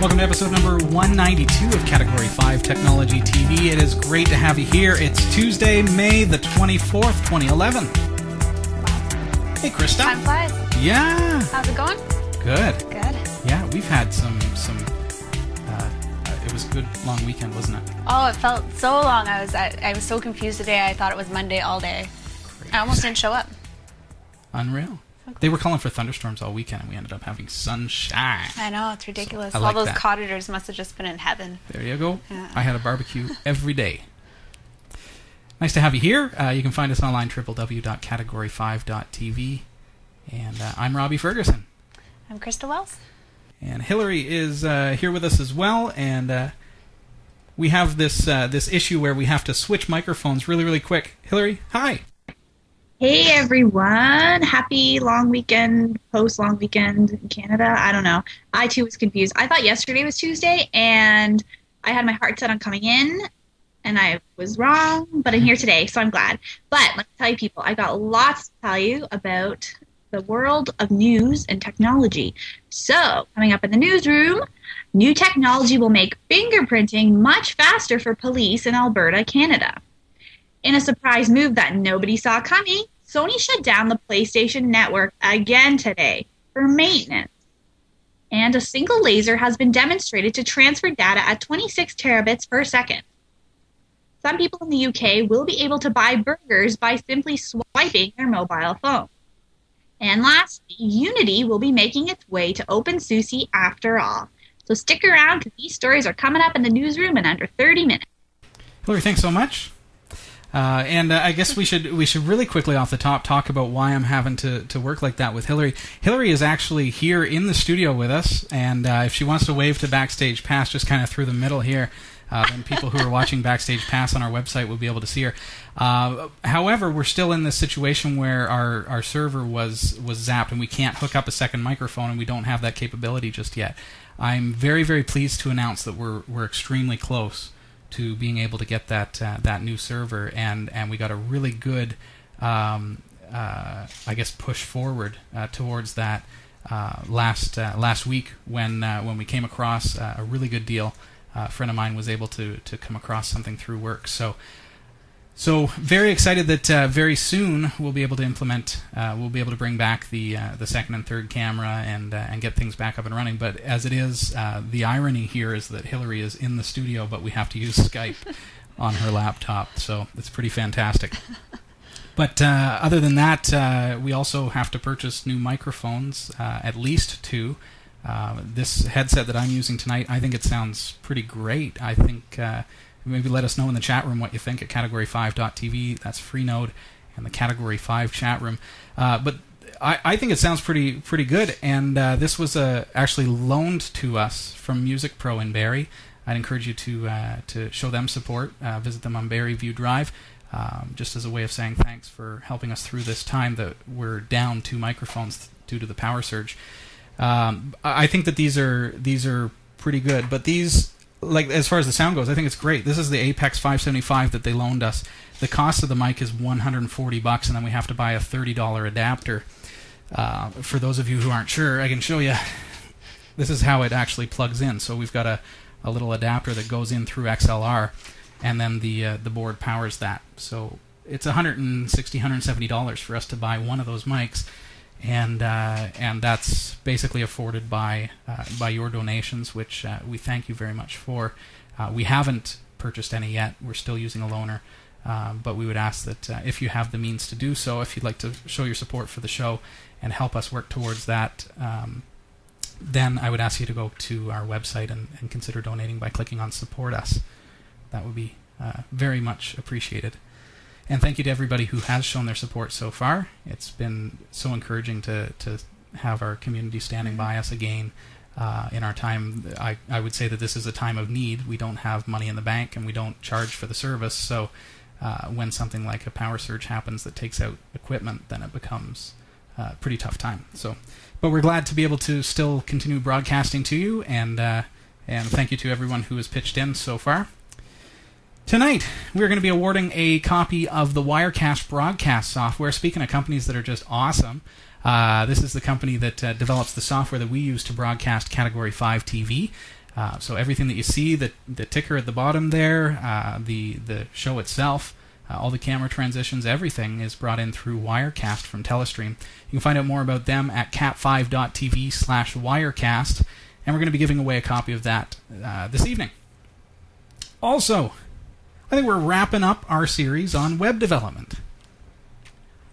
Welcome to episode number 192 of Category 5 Technology TV. It is great to have you here. It's Tuesday, May the 24th, 2011. Hey, Christa. Time flies. Yeah. How's it going? Good. Good. Yeah, we've had some some. Uh, it was a good long weekend, wasn't it? Oh, it felt so long. I was I, I was so confused today. I thought it was Monday all day. I almost didn't show up. Unreal. They were calling for thunderstorms all weekend, and we ended up having sunshine. I know it's ridiculous. I all like those that. cottagers must have just been in heaven. There you go. Yeah. I had a barbecue every day. Nice to have you here. Uh, you can find us online www.category5.tv. And uh, I'm Robbie Ferguson. I'm Christa Wells. And Hillary is uh, here with us as well. And uh, we have this uh, this issue where we have to switch microphones really, really quick. Hillary, hi. Hey everyone! Happy long weekend, post long weekend in Canada. I don't know. I too was confused. I thought yesterday was Tuesday, and I had my heart set on coming in, and I was wrong. But I'm here today, so I'm glad. But let me tell you, people, I got lots to tell you about the world of news and technology. So coming up in the newsroom, new technology will make fingerprinting much faster for police in Alberta, Canada. In a surprise move that nobody saw coming, Sony shut down the PlayStation Network again today for maintenance. And a single laser has been demonstrated to transfer data at 26 terabits per second. Some people in the UK will be able to buy burgers by simply swiping their mobile phone. And lastly, Unity will be making its way to OpenSUSE after all. So stick around because these stories are coming up in the newsroom in under 30 minutes. Hillary, thanks so much. Uh, and uh, I guess we should we should really quickly off the top talk about why I'm having to, to work like that with Hillary. Hillary is actually here in the studio with us, and uh, if she wants to wave to Backstage Pass, just kind of through the middle here, uh, then people who are watching Backstage Pass on our website will be able to see her. Uh, however, we're still in this situation where our, our server was was zapped, and we can't hook up a second microphone, and we don't have that capability just yet. I'm very very pleased to announce that we're we're extremely close to being able to get that uh, that new server, and and we got a really good, um, uh, I guess, push forward uh, towards that uh, last uh, last week when uh, when we came across a really good deal. A friend of mine was able to to come across something through work, so. So very excited that uh, very soon we'll be able to implement, uh, we'll be able to bring back the uh, the second and third camera and uh, and get things back up and running. But as it is, uh, the irony here is that Hillary is in the studio, but we have to use Skype on her laptop. So it's pretty fantastic. But uh, other than that, uh, we also have to purchase new microphones, uh, at least two. Uh, this headset that I'm using tonight, I think it sounds pretty great. I think uh, maybe let us know in the chat room what you think at category5.tv. That's Freenode and the Category 5 chat room. Uh, but I, I think it sounds pretty pretty good. And uh, this was uh, actually loaned to us from Music Pro in Barrie. I'd encourage you to uh, to show them support. Uh, visit them on Barry View Drive, um, just as a way of saying thanks for helping us through this time that we're down two microphones due to the power surge. Um, I I think that these are these are pretty good, but these like as far as the sound goes, I think it's great. This is the Apex 575 that they loaned us. The cost of the mic is 140 bucks, and then we have to buy a $30 adapter. Uh, for those of you who aren't sure, I can show you. This is how it actually plugs in. So we've got a, a little adapter that goes in through XLR, and then the uh, the board powers that. So it's 160 170 dollars for us to buy one of those mics and uh, and that's basically afforded by uh, by your donations, which uh, we thank you very much for. Uh, we haven't purchased any yet; we're still using a loaner, um, but we would ask that uh, if you have the means to do so, if you'd like to show your support for the show and help us work towards that. Um, then I would ask you to go to our website and, and consider donating by clicking on support us. That would be uh, very much appreciated. And thank you to everybody who has shown their support so far. It's been so encouraging to, to have our community standing by us again. Uh, in our time, I, I would say that this is a time of need. We don't have money in the bank and we don't charge for the service. So uh, when something like a power surge happens that takes out equipment, then it becomes uh, a pretty tough time. So, but we're glad to be able to still continue broadcasting to you, and uh, and thank you to everyone who has pitched in so far. Tonight, we're going to be awarding a copy of the Wirecast broadcast software. Speaking of companies that are just awesome, uh, this is the company that uh, develops the software that we use to broadcast Category 5 TV. Uh, so everything that you see, the, the ticker at the bottom there, uh, the, the show itself, uh, all the camera transitions, everything is brought in through Wirecast from Telestream. You can find out more about them at cat5.tv slash Wirecast, and we're going to be giving away a copy of that uh, this evening. Also, I think we're wrapping up our series on web development,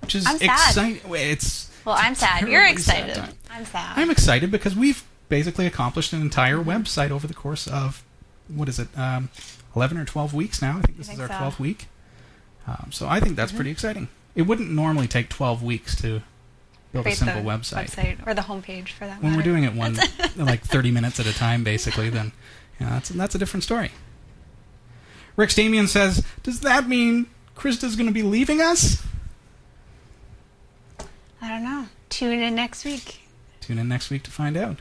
which is I'm sad. exciting. It's Well, I'm sad. You're excited. time. I'm sad. I'm excited because we've basically accomplished an entire website over the course of what is it, um, 11 or 12 weeks now. I think this think is our so. Mm-hmm. 12th week. Um, so I think that's pretty exciting. It wouldn't normally take 12 weeks to build a simple the website. website or the homepage for that. When we're doing it one like 30 minutes at a time, basically, then you know, that's that's a different story. Rick Stamian says, "Does that mean Christa's going to be leaving us?" I don't know. Tune in next week. Tune in next week to find out.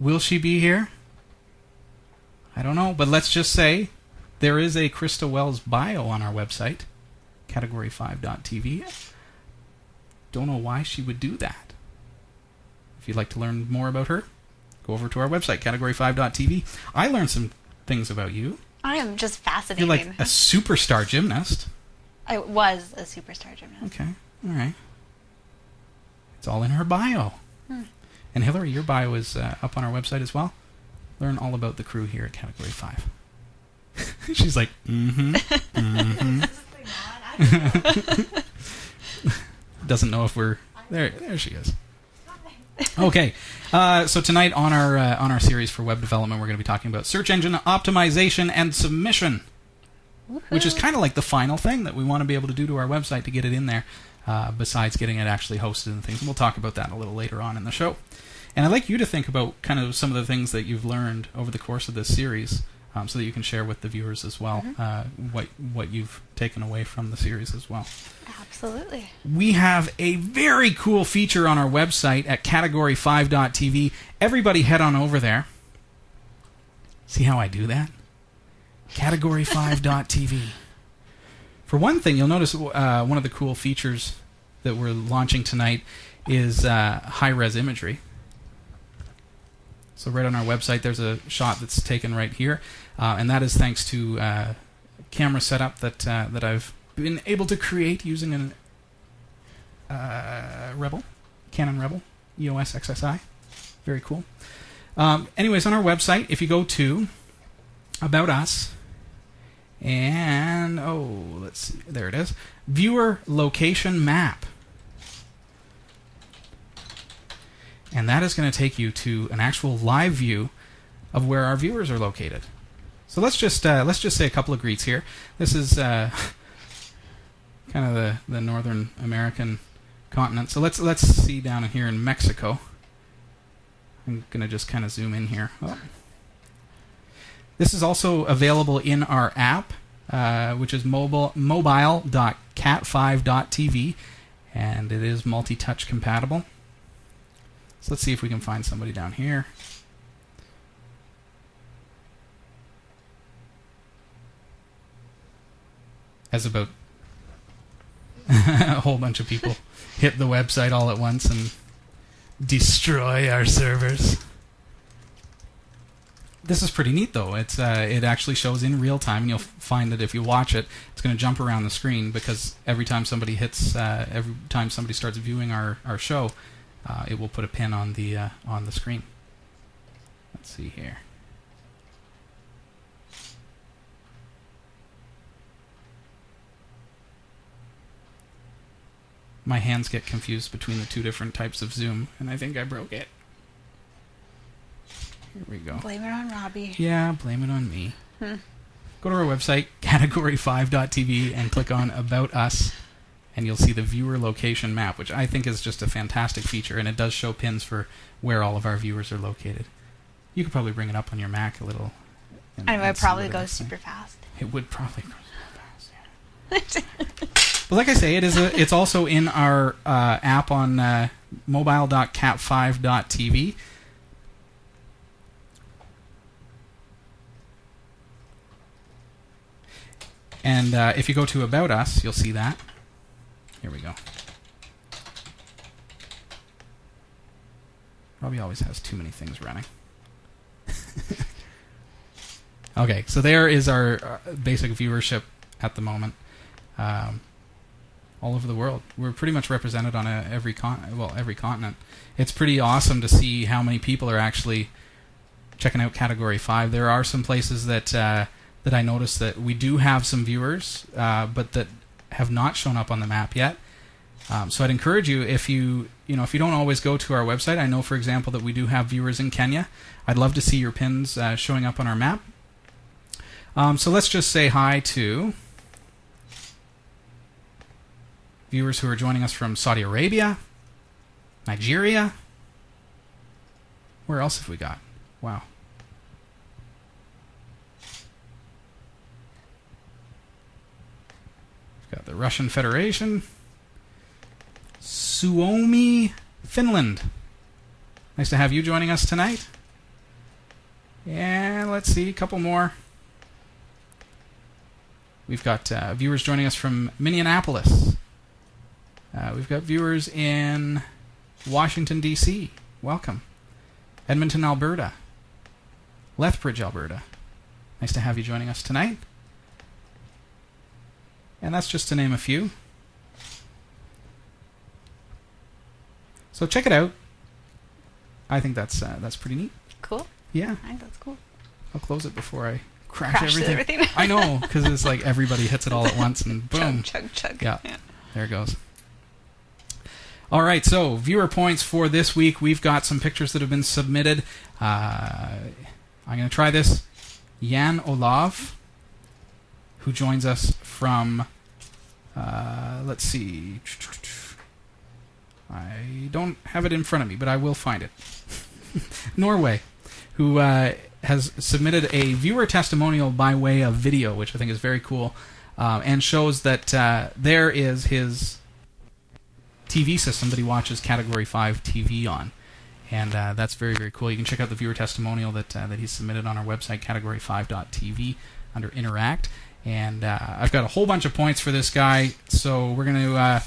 Will she be here? I don't know, but let's just say there is a Christa Wells bio on our website, category5.tv. Don't know why she would do that. If you'd like to learn more about her, go over to our website, category5.tv. I learned some things about you. I am just fascinated. You're like a superstar gymnast. I was a superstar gymnast. Okay, all right. It's all in her bio. And Hillary, your bio is uh, up on our website as well. Learn all about the crew here at Category 5. She's like, mm-hmm, mm-hmm. Doesn't know if we're... There, there she is. Okay, uh, so tonight on our uh, on our series for web development, we're going to be talking about search engine optimization and submission which is kind of like the final thing that we want to be able to do to our website to get it in there, uh, besides getting it actually hosted and things. And we'll talk about that a little later on in the show. And I'd like you to think about kind of some of the things that you've learned over the course of this series, um, so that you can share with the viewers as well uh, what what you've taken away from the series as well. Absolutely. We have a very cool feature on our website at category5.tv. Everybody head on over there. See how I do that? Category5.tv. For one thing, you'll notice uh, one of the cool features that we're launching tonight is uh, high res imagery. So, right on our website, there's a shot that's taken right here, uh, and that is thanks to uh, camera setup that uh, that I've been able to create using an uh, Rebel, Canon Rebel, EOS XSI. Very cool. Um, anyways, on our website, if you go to About Us, and oh, let's see, there it is, Viewer Location Map. And that is going to take you to an actual live view of where our viewers are located. So let's just uh, let's just say a couple of greets here. This is uh, kind of the, the northern American continent. So let's let's see down here in Mexico. I'm gonna just kind of zoom in here. Oh. This is also available in our app, uh, which is mobile mobile.cat5.tv, and it is multi-touch compatible. So let's see if we can find somebody down here. As about a whole bunch of people hit the website all at once and destroy our servers. This is pretty neat, though. It's uh, it actually shows in real time, and you'll find that if you watch it, it's going to jump around the screen because every time somebody hits, uh, every time somebody starts viewing our, our show, uh, it will put a pin on the uh, on the screen. Let's see here. My hands get confused between the two different types of zoom, and I think I broke it. Here we go. Blame it on Robbie. Yeah, blame it on me. Go to our website, category5.tv, and click on About Us, and you'll see the viewer location map, which I think is just a fantastic feature, and it does show pins for where all of our viewers are located. You could probably bring it up on your Mac a little. and- Anyway, it and see probably goes super fast. It would probably go super fast. Yeah. but like I say, it is. A, it's also in our uh, app on uh, mobile.cat5.tv. And uh, if you go to About Us, you'll see that. Here we go. Robbie always has too many things running. okay, so there is our uh, basic viewership at the moment. Um, all over the world, we're pretty much represented on a, every con well every continent. It's pretty awesome to see how many people are actually checking out Category Five. There are some places that uh, that I noticed that we do have some viewers, uh, but that have not shown up on the map yet. Um, so I'd encourage you if you you know if you don't always go to our website. I know, for example, that we do have viewers in Kenya. I'd love to see your pins uh, showing up on our map. Um, so let's just say hi to viewers who are joining us from Saudi Arabia, Nigeria. Where else have we got? Wow. Got the Russian Federation. Suomi, Finland. Nice to have you joining us tonight. And let's see, a couple more. We've got uh, viewers joining us from Minneapolis. Uh, we've got viewers in Washington, D.C. Welcome. Edmonton, Alberta. Lethbridge, Alberta. Nice to have you joining us tonight. And that's just to name a few. So check it out. I think that's uh, that's pretty neat. Cool. Yeah, I think that's cool. I'll close it before I crash, everything. everything. I know because it's like everybody hits it all at once and boom, Chug, chug, chug. Yeah. there it goes. All right, so viewer points for this week. We've got some pictures that have been submitted. Uh, I'm going to try this. Jan Olav, who joins us from, uh, let's see. I don't have it in front of me, but I will find it. Norway, who uh, has submitted a viewer testimonial by way of video, which I think is very cool, uh, and shows that uh, there is his TV system that he watches Category 5 TV on. And uh, that's very, very cool. You can check out the viewer testimonial that, uh, that he's submitted on our website, category5.tv, under Interact. And uh, I've got a whole bunch of points for this guy, so we're going to. Uh,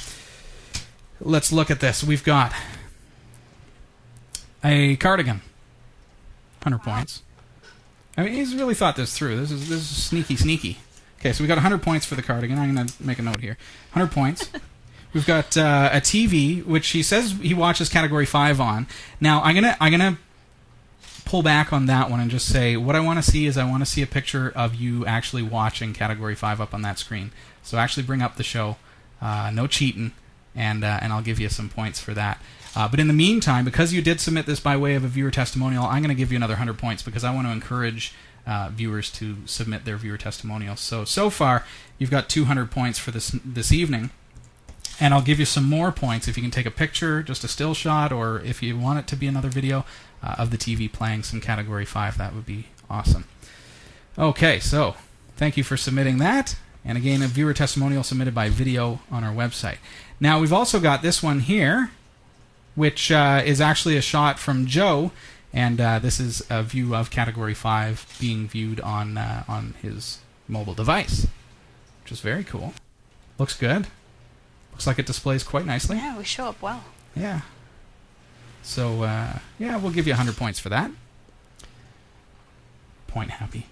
let's look at this. We've got a cardigan, 100 points. I mean, he's really thought this through. This is this is sneaky, sneaky. Okay, so we got 100 points for the cardigan. I'm going to make a note here. 100 points. We've got uh, a TV, which he says he watches Category Five on. Now I'm gonna I'm gonna pull back on that one and just say what I want to see is I want to see a picture of you actually watching Category Five up on that screen. So actually bring up the show, uh, no cheating, and uh, and I'll give you some points for that. Uh, but in the meantime, because you did submit this by way of a viewer testimonial, I'm going to give you another 100 points because I want to encourage uh, viewers to submit their viewer testimonials. So so far, you've got 200 points for this this evening. And I'll give you some more points if you can take a picture, just a still shot, or if you want it to be another video uh, of the TV playing some Category 5. That would be awesome. Okay, so thank you for submitting that. And again, a viewer testimonial submitted by video on our website. Now, we've also got this one here, which uh, is actually a shot from Joe. And uh, this is a view of Category 5 being viewed on, uh, on his mobile device, which is very cool. Looks good. Looks like it displays quite nicely. Yeah, we show up well. Yeah. So, uh, yeah, we'll give you 100 points for that. Point happy.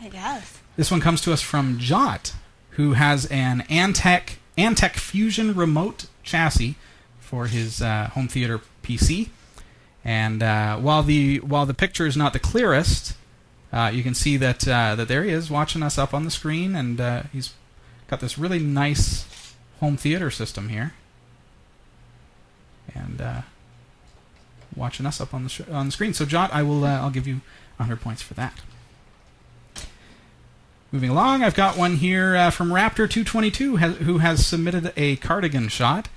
I guess. This one comes to us from Jot, who has an Antec, Antec Fusion remote chassis for his uh, home theater PC. And uh, while the while the picture is not the clearest, uh, you can see that uh, that there he is watching us up on the screen, and uh, he's got this really nice home theater system here, and uh, watching us up on the sh- on the screen. So, Jot, I will uh, I'll give you 100 points for that. Moving along, I've got one here uh, from Raptor222 has, who has submitted a cardigan shot,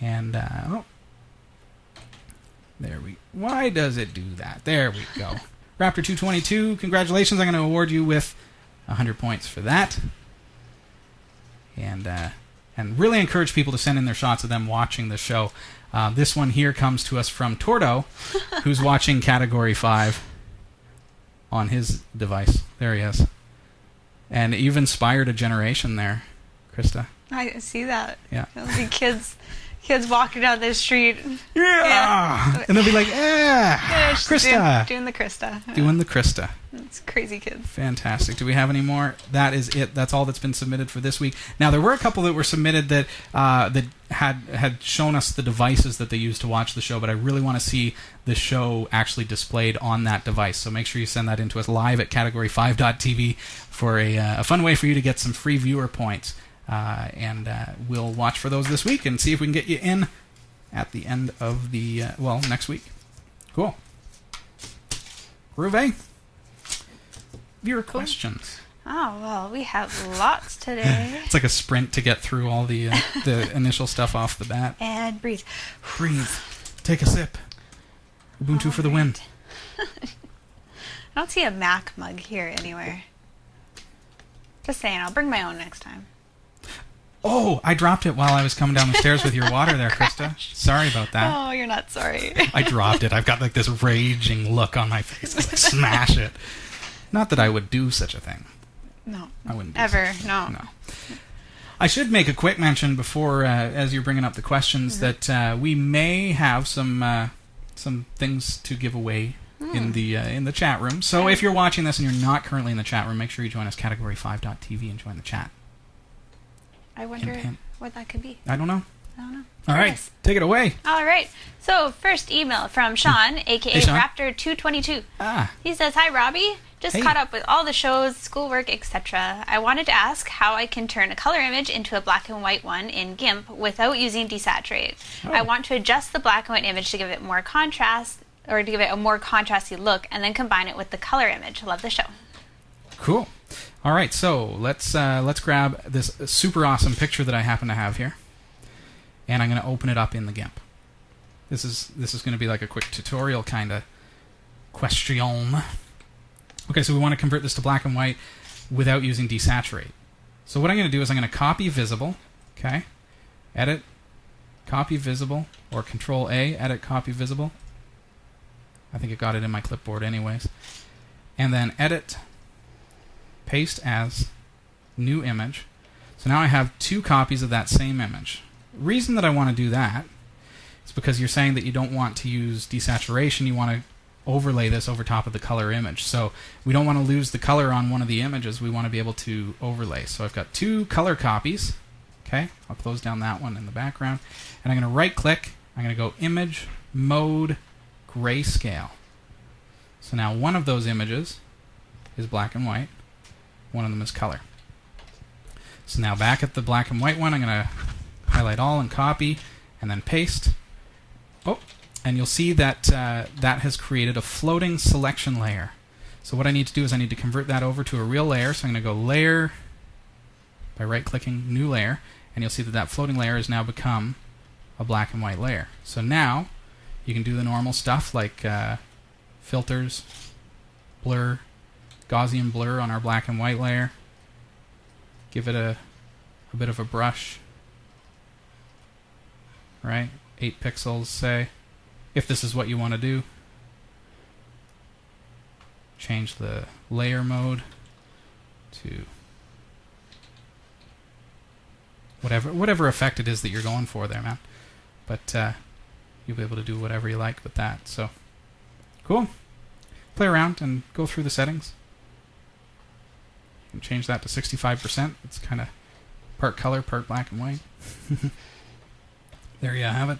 and uh, oh, There we. Why does it do that? There we go. Raptor 222. Congratulations! I'm going to award you with 100 points for that. And uh, and really encourage people to send in their shots of them watching the show. Uh, this one here comes to us from Tordo, who's watching Category Five on his device. There he is. And you've inspired a generation there, Christa. I see that. Yeah. There'll be kids, kids walking down the street. Yeah. Yeah. And they'll be like, Yeah, ah, Christa. Doing, doing the Christa. Doing the Christa. It's crazy kids. Fantastic. Do we have any more? That is it. That's all that's been submitted for this week. Now there were a couple that were submitted that uh, that had had shown us the devices that they used to watch the show, but I really want to see the show actually displayed on that device. So make sure you send that in to us live at category5.tv for a, uh, a fun way for you to get some free viewer points. Uh, and uh, we'll watch for those this week and see if we can get you in at the end of the uh, well next week. Cool. Groove. Viewer questions. Oh well, we have lots today. It's like a sprint to get through all the uh, the initial stuff off the bat. and breathe. Breathe. Take a sip. Ubuntu for the win. I don't see a Mac mug here anywhere. Just saying, I'll bring my own next time. Oh, I dropped it while I was coming down the stairs with your water there, Christa. Sorry about that. Oh, you're not sorry. I dropped it. I've got like this raging look on my face. I like, smash it. Not that I would do such a thing. no, I wouldn't do ever. No. No. I should make a quick mention before, uh, as you're bringing up the questions, that uh, we may have some uh, some things to give away in the uh, in the chat room. So if you're watching this and you're not currently in the chat room, make sure you join us category5.tv and join the chat. I wonder what that could be. I don't know. I don't know. All right, Yes. take it away. All right. So first email from Sean, aka Hey, Sean. Raptor222. Ah, He says, "Hi Robbie, just Hey. caught up with all the shows, schoolwork, etc. I wanted to ask how I can turn a color image into a black and white one in GIMP without using desaturate. I Oh. want to adjust the black and white image to give it more contrast." Or to give it a more contrasty look, and then combine it with the color image. Love the show. cool. All right, so let's uh, let's grab this super awesome picture that I happen to have here, and I'm going to open it up in the GIMP. This is this is going to be like a quick tutorial kind of question. Okay, so we want to convert this to black and white without using desaturate. So what I'm going to do is I'm going to copy visible. Okay, edit, copy visible, or Control A, edit copy visible. I think it got it in my clipboard anyways. And then edit, paste as, new image. So now I have two copies of that same image. Reason that I want to do that is because you're saying that you don't want to use desaturation, you want to overlay this over top of the color image. So we don't want to lose the color on one of the images, we want to be able to overlay. So I've got two color copies. Okay, I'll close down that one in the background. And I'm going to right click, I'm going to go image, mode, grayscale. So now one of those images is black and white, one of them is color. So now back at the black and white one, I'm going to highlight all and copy, and then paste. Oh, and you'll see that uh, that has created a floating selection layer. So what I need to do is I need to convert that over to a real layer. So I'm going to go layer by right-clicking new layer, and you'll see that that floating layer has now become a black and white layer. So now you can do the normal stuff like uh, filters, blur, Gaussian blur on our black and white layer. Give it a, a bit of a brush. Right? 8 pixels, say. If this is what you want to do. Change the layer mode to whatever whatever effect it is that you're going for there, man. But uh, you'll be able to do whatever you like with that. So, cool. Play around and go through the settings. And change that to 65%. It's kind of part color, part black and white. there you have it.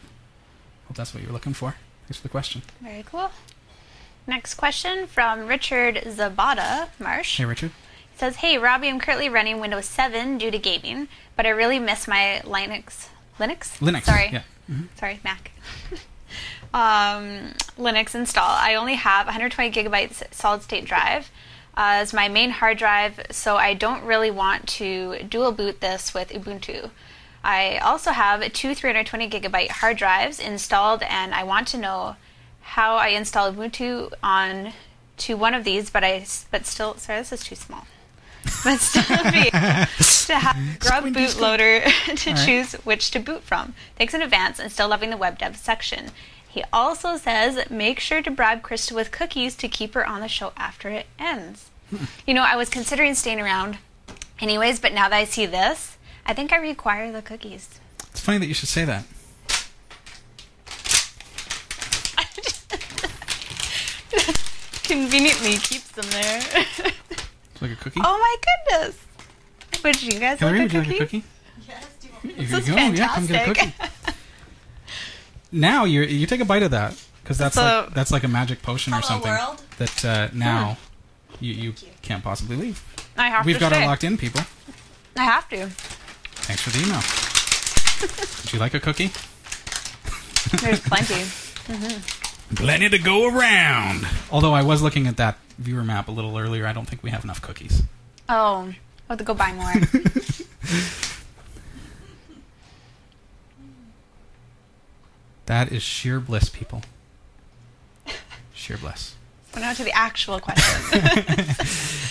Hope that's what you're looking for. Thanks for the question. Very cool. Next question from Richard Zabata Marsh. Hey, Richard. He says, "Hey Robbie, I'm currently running Windows 7 due to gaming, but I really miss my Linux Linux Linux. Sorry, Yeah. sorry, Mac. um, Linux install. I only have 120 gigabytes solid state drive uh, as my main hard drive, so I don't really want to dual boot this with Ubuntu. I also have two 320 gigabyte hard drives installed, and I want to know how I install Ubuntu on to one of these, but I but still sorry this is too small. But still be to have Grub bootloader to right. choose which to boot from. Thanks in advance and still loving the web dev section. He also says make sure to bribe Christa with cookies to keep her on the show after it ends. You know, I was considering staying around anyways, but now that I see this, I think I require the cookies. It's funny that you should say that. Conveniently keeps them there. It's like a cookie. oh my goodness! Would you guys Hillary, like would a you like a cookie? cookie? This Here is you go. Yeah, come get a cookie. now you you take a bite of that because that's So- like, that's like a magic potion or something world. that uh, now you you can't possibly leave. I have We've to got stay. it locked in, people. I have to. Thanks for the email. Would you like a cookie? There's plenty. Plenty to go around. Although I was looking at that viewer map a little earlier, I don't think we have enough cookies. Oh, I'll have to go buy more. That is sheer bliss, people. Sheer bliss. so now to the actual question.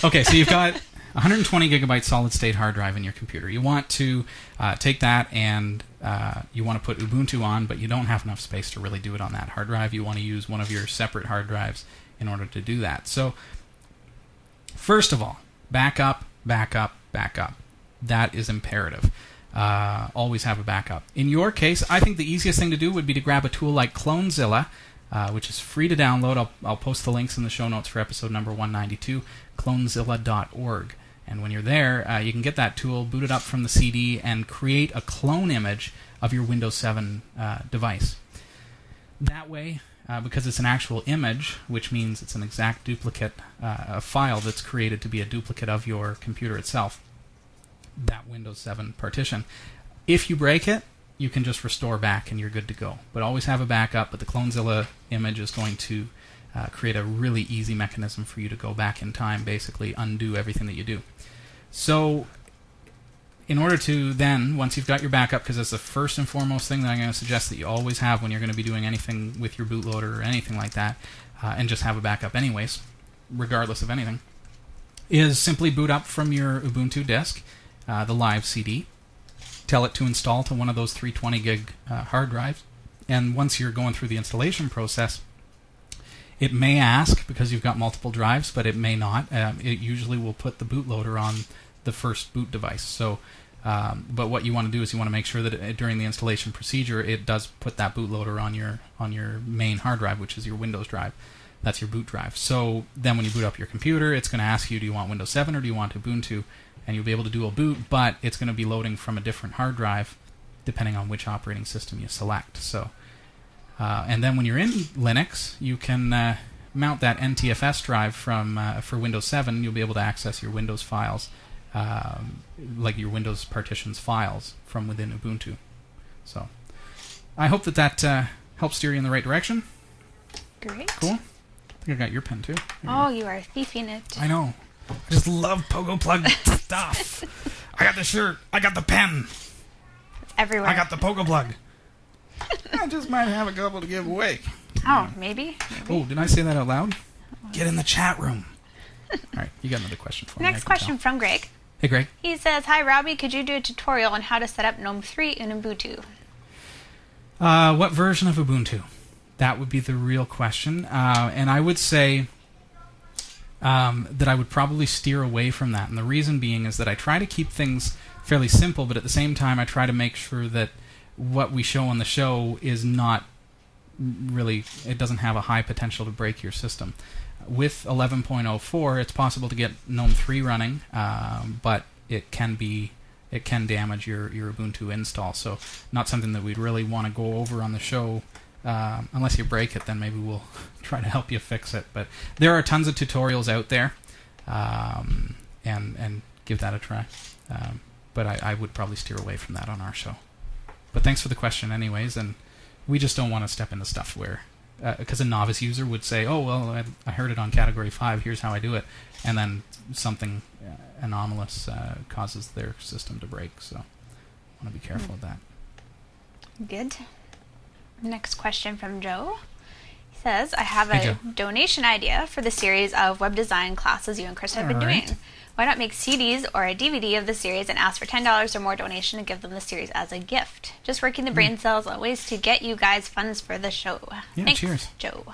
Okay, so you've got 120 gigabyte solid state hard drive in your computer. You want to uh, take that and uh, you want to put Ubuntu on, but you don't have enough space to really do it on that hard drive. You want to use one of your separate hard drives in order to do that. So, first of all, backup, backup, backup. That is imperative. Uh, always have a backup. In your case, I think the easiest thing to do would be to grab a tool like Clonezilla, uh, which is free to download. I'll, I'll post the links in the show notes for episode number 192, clonezilla.org. And when you're there, uh, you can get that tool, boot it up from the CD, and create a clone image of your Windows 7 uh, device. That way, uh, because it's an actual image, which means it's an exact duplicate, uh, a file that's created to be a duplicate of your computer itself, that Windows 7 partition. If you break it, you can just restore back and you're good to go. But always have a backup. But the Clonezilla image is going to uh, create a really easy mechanism for you to go back in time, basically undo everything that you do. So, in order to then, once you've got your backup, because that's the first and foremost thing that I'm going to suggest that you always have when you're going to be doing anything with your bootloader or anything like that, uh, and just have a backup anyways, regardless of anything, is simply boot up from your Ubuntu disk uh, the live CD, tell it to install to one of those 320 gig uh, hard drives, and once you're going through the installation process, it may ask because you've got multiple drives, but it may not. Um, it usually will put the bootloader on the first boot device. So, um, but what you want to do is you want to make sure that it, during the installation procedure, it does put that bootloader on your on your main hard drive, which is your Windows drive. That's your boot drive. So then, when you boot up your computer, it's going to ask you, do you want Windows 7 or do you want Ubuntu? And you'll be able to dual boot, but it's going to be loading from a different hard drive, depending on which operating system you select. So. Uh, and then when you're in Linux, you can uh, mount that NTFS drive from uh, for Windows 7. You'll be able to access your Windows files, um, like your Windows partitions files, from within Ubuntu. So, I hope that that uh, helps steer you in the right direction. Great. Cool. I think I got your pen too. Oh, you are thieving it. I know. I just love Pogoplug stuff. I got the shirt. I got the pen. Everywhere. I got the Pogoplug. I just might have a couple to give away. Oh, maybe. Oh, did I say that out loud? Get in the chat room. All right, you got another question for me. Next question tell. from Greg. Hey, Greg. He says, "Hi Robbie, could you do a tutorial on how to set up GNOME 3 in Ubuntu?" Uh, what version of Ubuntu? That would be the real question. Uh, and I would say um, that I would probably steer away from that. And the reason being is that I try to keep things fairly simple, but at the same time, I try to make sure that what we show on the show is not really, it doesn't have a high potential to break your system. With 11.04, it's possible to get GNOME 3 running, um, but it can be it can damage your, your Ubuntu install. So not something that we'd really want to go over on the show. Um, unless you break it, then maybe we'll try to help you fix it. But there are tons of tutorials out there, um, and and give that a try. Um, but I, I would probably steer away from that on our show. But thanks for the question, anyways. And we just don't want to step into stuff where, because a novice user would say, "Oh well, I, I heard it on Category Five. Here's how I do it," and then something uh, anomalous uh, causes their system to break. So, I want to be careful of that. Good. Next question from Joe. He says, I have a donation idea for the series of web design classes you and Chris have been All right. doing. Why not make CDs or a DVD of the series and ask for $10 or more donation and give them the series as a gift? Just working the brain cells on ways to get you guys funds for the show. Hmm. Yeah, Thanks, cheers. Joe.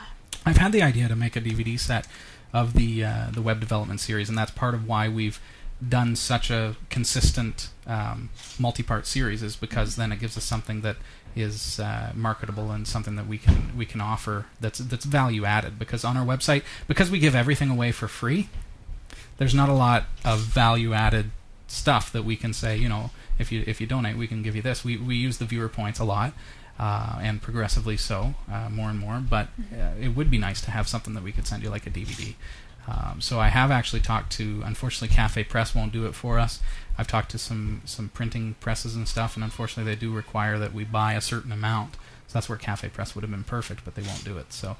I've had the idea to make a DVD set of the uh, the web development series, and that's part of why we've done such a consistent um, multi-part series. Is because then it gives us something that is uh, marketable and something that we can we can offer that's that's value added. Because on our website, because we give everything away for free, there's not a lot of value added stuff that we can say. You know, if you if you donate, we can give you this. We we use the viewer points a lot. Uh, and progressively so, uh, more and more. But uh, it would be nice to have something that we could send you, like a DVD. Um, so I have actually talked to. Unfortunately, CafePress won't do it for us. I've talked to some some printing presses and stuff, and unfortunately, they do require that we buy a certain amount. So that's where CafePress would have been perfect, but they won't do it. So,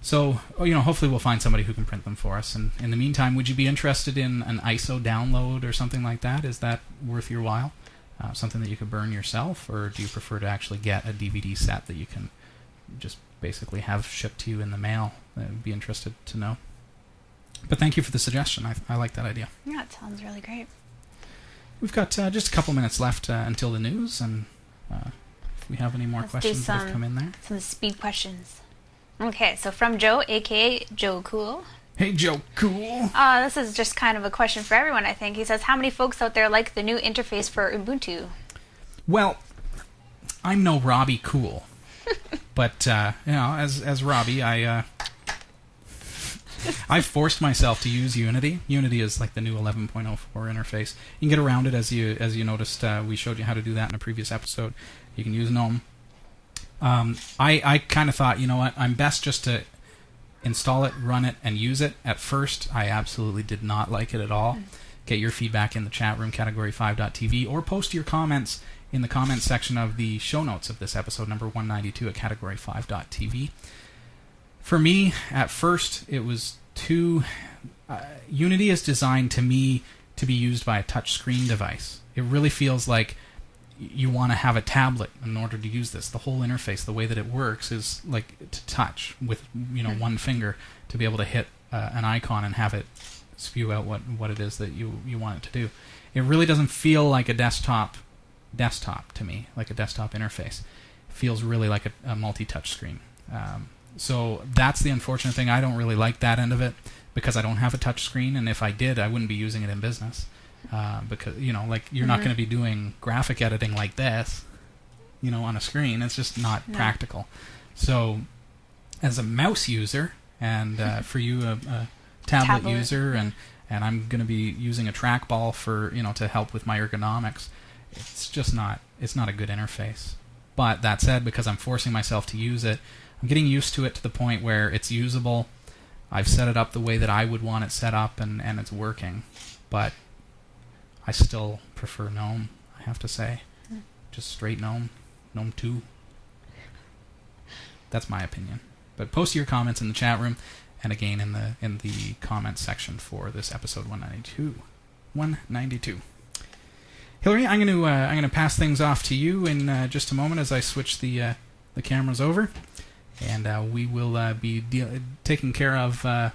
so oh, you know, hopefully, we'll find somebody who can print them for us. And in the meantime, would you be interested in an ISO download or something like that? Is that worth your while? Uh, something that you could burn yourself, or do you prefer to actually get a DVD set that you can just basically have shipped to you in the mail? I'd be interested to know. But thank you for the suggestion. I, I like that idea. Yeah, it sounds really great. We've got uh, just a couple minutes left uh, until the news, and uh, if we have any more Let's questions that have come in there. Some speed questions. Okay, so from Joe, aka Joe Cool. Hey, Joe, cool. Uh, this is just kind of a question for everyone, I think. He says, How many folks out there like the new interface for Ubuntu? Well, I'm no Robbie Cool, but uh, you know, as as Robbie, I uh, I forced myself to use Unity. Unity is like the new 11.04 interface. You can get around it as you as you noticed. Uh, we showed you how to do that in a previous episode. You can use GNOME. Um, I I kind of thought, you know what, I'm best just to install it, run it, and use it. At first, I absolutely did not like it at all. Get your feedback in the chat room, category5.tv, or post your comments in the comments section of the show notes of this episode, number 192 at category5.tv. For me, at first, it was too. Uh, Unity is designed to me to be used by a touchscreen device. It really feels like you want to have a tablet in order to use this. The whole interface, the way that it works, is like to touch with you know one finger to be able to hit uh, an icon and have it spew out what what it is that you you want it to do. It really doesn't feel like a desktop desktop to me, like a desktop interface. It feels really like a, a multi-touch screen. Um, so that's the unfortunate thing. I don't really like that end of it because I don't have a touch screen, and if I did, I wouldn't be using it in business. Uh, because you know, like you're not Mhm. going to be doing graphic editing like this, you know, on a screen. It's just not No. practical. So, as a mouse user, and uh, for you a, a tablet, Tablet, user, and and I'm going to be using a trackball for you know to help with my ergonomics. It's just not it's not a good interface. But that said, because I'm forcing myself to use it, I'm getting used to it to the point where it's usable. I've set it up the way that I would want it set up, and, and it's working. But I still prefer GNOME, I have to say. Just straight GNOME. GNOME 2. That's my opinion. But post your comments in the chat room, and again in the in the comments section for this episode 192. 192. Hillary, I'm going to uh, I'm going to pass things off to you in uh, just a moment as I switch the uh, the cameras over, and uh, we will uh, be deal- taking care of uh,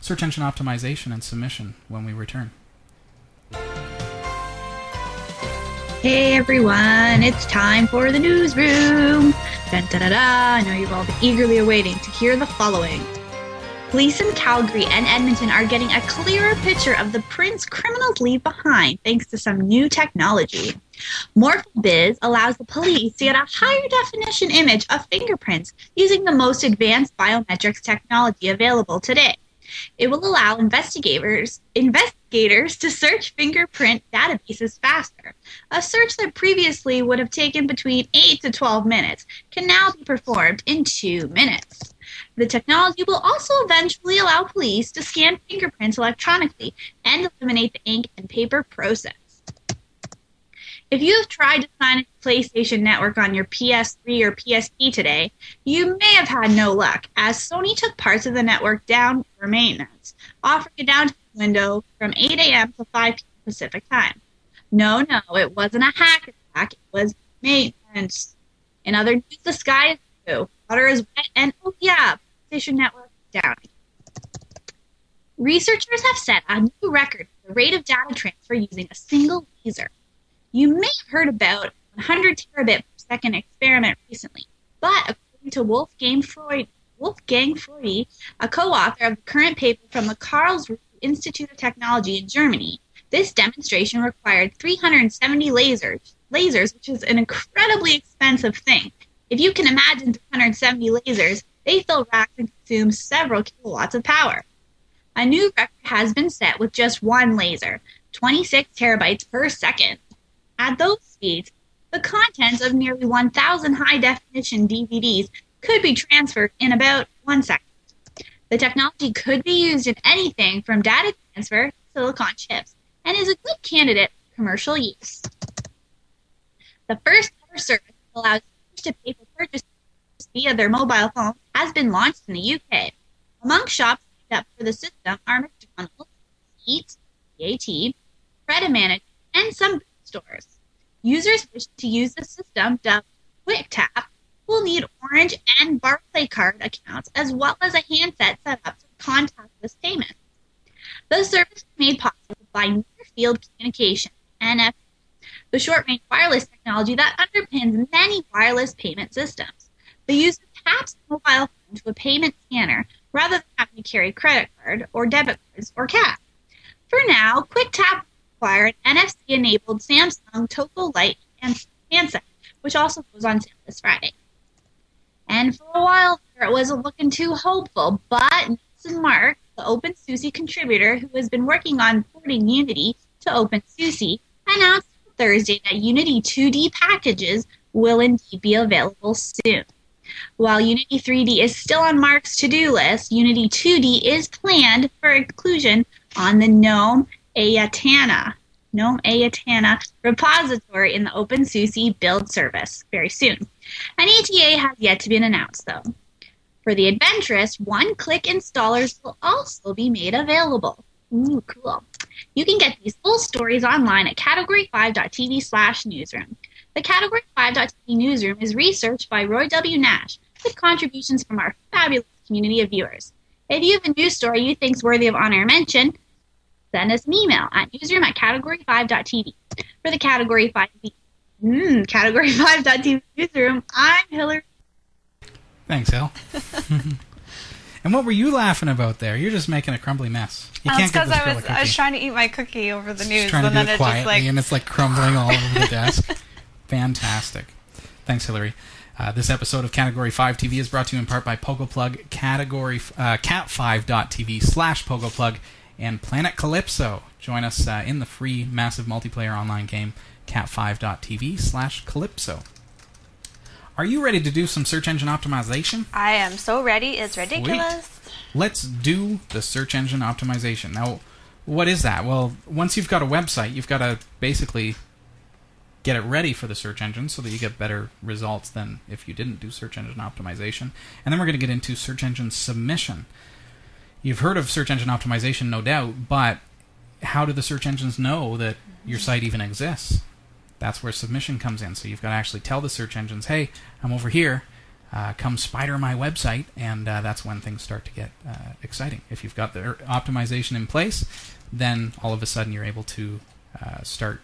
search engine optimization and submission when we return. Hey everyone, it's time for the newsroom. Da, da, da. I know you've all been eagerly awaiting to hear the following. Police in Calgary and Edmonton are getting a clearer picture of the prints criminals leave behind thanks to some new technology. MorphoBIS allows the police to get a higher definition image of fingerprints using the most advanced biometrics technology available today. It will allow investigators investigators to search fingerprint databases faster. A search that previously would have taken between 8 to 12 minutes can now be performed in 2 minutes. The technology will also eventually allow police to scan fingerprints electronically and eliminate the ink and paper process. If you have tried to sign into PlayStation Network on your PS3 or PSP today, you may have had no luck, as Sony took parts of the network down for maintenance, offering a downtime window from 8 a.m. to 5 p.m. Pacific time. No, no, it wasn't a hack attack, it was maintenance. In other news, the sky is blue, water is wet, and oh yeah, competition network, Downing. Researchers have set a new record for the rate of data transfer using a single laser. You may have heard about 100 terabit per second experiment recently, but according to Wolfgang Freud, Wolfgang Freude, a co-author of the current paper from the Karlsruhe Institute of Technology in Germany, this demonstration required 370 lasers, lasers, which is an incredibly expensive thing. If you can imagine 370 lasers, they fill racks and consume several kilowatts of power. A new record has been set with just one laser, 26 terabytes per second. At those speeds, the contents of nearly 1,000 high definition DVDs could be transferred in about one second. The technology could be used in anything from data transfer to silicon chips and is a good candidate for commercial use. The first ever service allows to pay for purchases via their mobile phone has been launched in the UK. Among shops up for the system are McDonald's, Eats, BAT, Credit Management, and some stores. Users wish to use the system dubbed QuickTap will need Orange and Barclaycard accounts as well as a handset set up for contactless payments. The service is made possible by Near Field Communication, NFC, the short-range wireless technology that underpins many wireless payment systems. The user taps the mobile phone to a payment scanner rather than having to carry credit card or debit cards or cash. For now, QuickTap require an NFC-enabled Samsung Tocco Lite and handset, which also goes on sale this Friday. And for a while there, it wasn't looking too hopeful, but Nelson Marques, the OpenSUSE contributor who has been working on porting Unity to OpenSUSE, announced Thursday that Unity 2D packages will indeed be available soon. While Unity 3D is still on Marques's to-do list, Unity 2D is planned for inclusion on the GNOME Ayatana, GNOME Ayatana repository in the OpenSUSE build service very soon. An ETA has yet to be announced, though. For the adventurous, one-click installers will also be made available. Ooh, cool. You can get these full stories online at category5.tv slash newsroom. The Category 5.tv newsroom is researched by Roy W. Nash with contributions from our fabulous community of viewers. If you have a news story you think is worthy of honor and mention, send us an email at newsroom at category5.tv. For the Category 5 mm, Category 5.tv newsroom, I'm Hillary. Thanks, Hill. and what were you laughing about there? You're just making a crumbly mess. You That's can't get because I was cookie. I was trying to eat my cookie over the news, trying to and do then it it quietly, just like and it's like crumbling all over the desk. Fantastic. Thanks, Hillary. Uh, this episode of Category 5 TV is brought to you in part by Pogoplug, category uh, cat5.tv slash Pogoplug, and Planet Calypso. Join us uh, in the free massive multiplayer online game, cat5.tv slash Calypso. Are you ready to do some search engine optimization? I am so ready. It's ridiculous. Let's do the search engine optimization. Now, what is that? Well, once you've got a website, you've got to basically get it ready for the search engine so that you get better results than if you didn't do search engine optimization. And then we're going to get into search engine submission. You've heard of search engine optimization, no doubt, but how do the search engines know that your site even exists? That's where submission comes in. So you've got to actually tell the search engines, hey, I'm over here. Uh, come spider my website, and uh, that's when things start to get uh, exciting. If you've got the er- optimization in place, then all of a sudden you're able to uh, start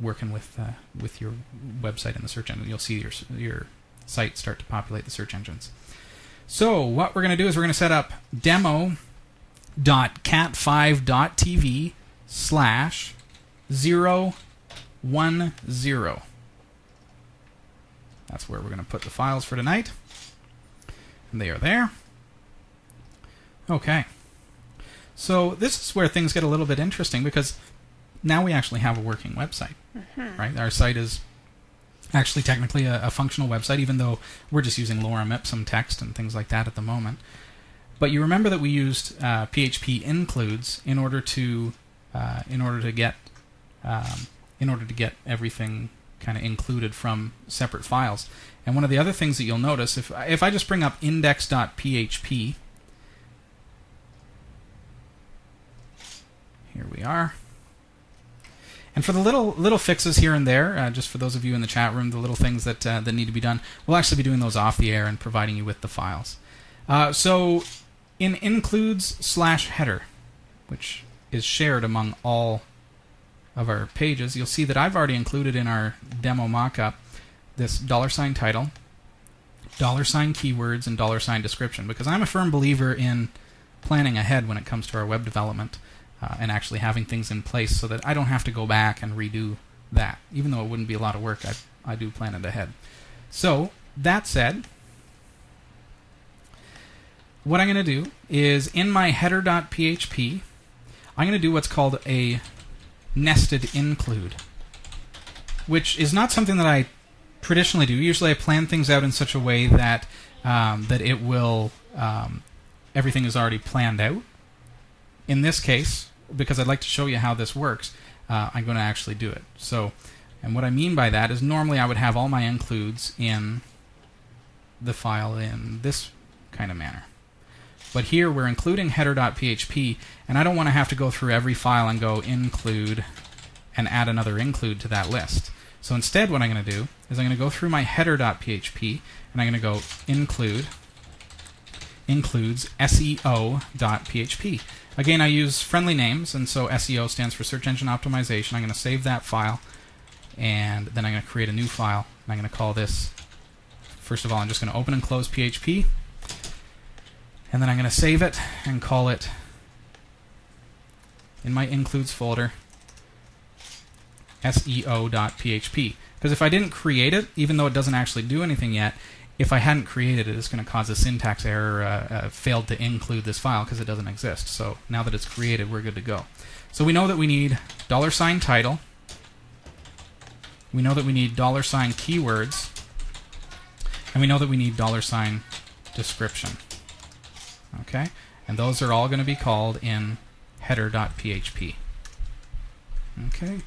working with uh, with your website in the search engine. You'll see your your site start to populate the search engines. So what we're going to do is we're going to set up demo.cat5.tv slash zero one zero. That's where we're going to put the files for tonight. And they are there. Okay. So this is where things get a little bit interesting because now we actually have a working website. Right? Our site is actually technically a, a functional website, even though we're just using lorem ipsum text and things like that at the moment. But you remember that we used uh, PHP includes in order to uh, in order to get um, in order to get everything kind of included from separate files. And one of the other things that you'll notice if if I just bring up index.php, here we are. And for the little little fixes here and there, uh, just for those of you in the chat room, the little things that uh, that need to be done, we'll actually be doing those off the air and providing you with the files. Uh, so in includes slash header, which is shared among all of our pages, you'll see that I've already included in our demo mockup this dollar sign title, dollar sign keywords, and dollar sign description because I'm a firm believer in planning ahead when it comes to our web development uh, and actually having things in place so that I don't have to go back and redo that. Even though it wouldn't be a lot of work, I, I do plan it ahead. So, that said, what I'm going to do is in my header.php, I'm going to do what's called a nested include, which is not something that I traditionally do. Usually, I plan things out in such a way that um, that it will um, everything is already planned out. In this case, because I'd like to show you how this works, uh, I'm going to actually do it. So, and what I mean by that is normally I would have all my includes in the file in this kind of manner. But here we're including header.php, and I don't want to have to go through every file and go include and add another include to that list. So instead, what I'm going to do is I'm going to go through my header.php, and I'm going to go include includes SEO.php. Again, I use friendly names, and so SEO stands for Search Engine Optimization. I'm going to save that file, and then I'm going to create a new file, I'm going to call this, first of all, I'm just going to open and close PHP, and then I'm going to save it and call it in my includes folder SEO.php. Because if I didn't create it, even though it doesn't actually do anything yet, if I hadn't created it, it's going to cause a syntax error, uh, uh, failed to include this file because it doesn't exist. So now that it's created, we're good to go. So we know that we need dollar sign title. We know that we need dollar sign keywords. And we know that we need dollar sign description. Okay? And those are all going to be called in header.php. Okay?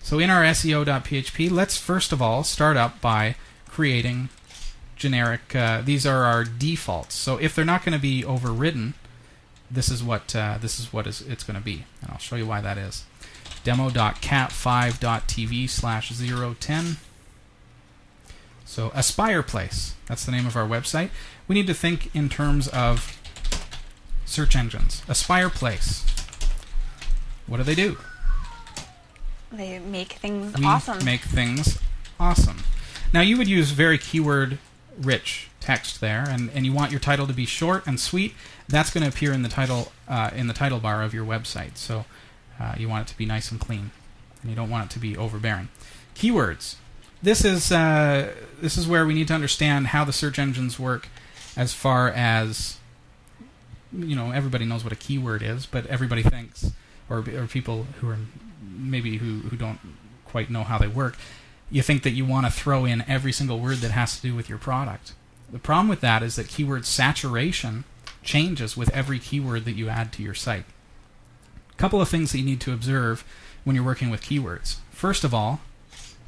So in our SEO.php, let's first of all start up by creating generic. Uh, these are our defaults. So if they're not going to be overridden, this is what uh, this is what is it's going to be, and I'll show you why that is. Demo.cat5.tv slash 010. So Aspire Place, that's the name of our website. We need to think in terms of search engines. Aspire Place. What do they do? They make things we awesome. make things awesome. Now you would use very keyword rich text there, and, and you want your title to be short and sweet. That's going to appear in the title uh, in the title bar of your website. So uh, you want it to be nice and clean, and you don't want it to be overbearing. Keywords. This is uh, this is where we need to understand how the search engines work, as far as you know. Everybody knows what a keyword is, but everybody thinks, or, or people who are maybe who, who don't quite know how they work, you think that you want to throw in every single word that has to do with your product. The problem with that is that keyword saturation changes with every keyword that you add to your site. A couple of things that you need to observe when you're working with keywords. First of all,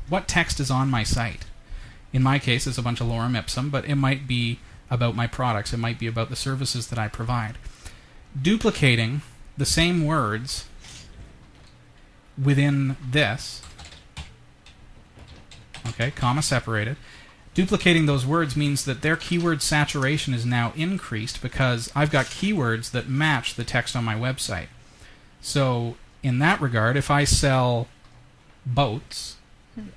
what text is on my site? In my case, it's a bunch of lorem ipsum, but it might be about my products, it might be about the services that I provide. Duplicating the same words within this, okay, comma separated, duplicating those words means that their keyword saturation is now increased because I've got keywords that match the text on my website. So, in that regard, if I sell boats,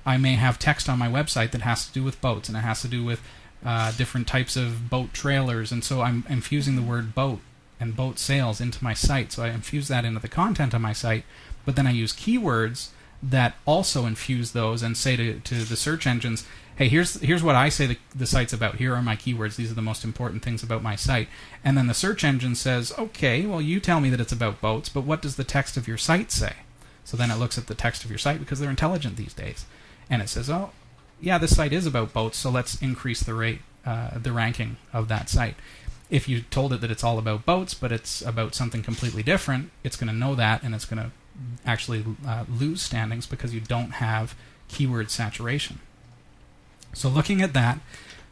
I may have text on my website that has to do with boats and it has to do with uh, different types of boat trailers, and so I'm infusing the word boat and boat sales into my site. So I infuse that into the content of my site, but then I use keywords that also infuse those and say to, to the search engines, hey, here's here's what I say the, the site's about. Here are my keywords. These are the most important things about my site. And then the search engine says, okay, well, you tell me that it's about boats, but what does the text of your site say? So then it looks at the text of your site because they're intelligent these days, and it says, oh, yeah, this site is about boats, so let's increase the rate, uh, the ranking of that site. If you told it that it's all about boats, but it's about something completely different, it's going to know that, and it's going to actually uh, lose standings because you don't have keyword saturation. So looking at that,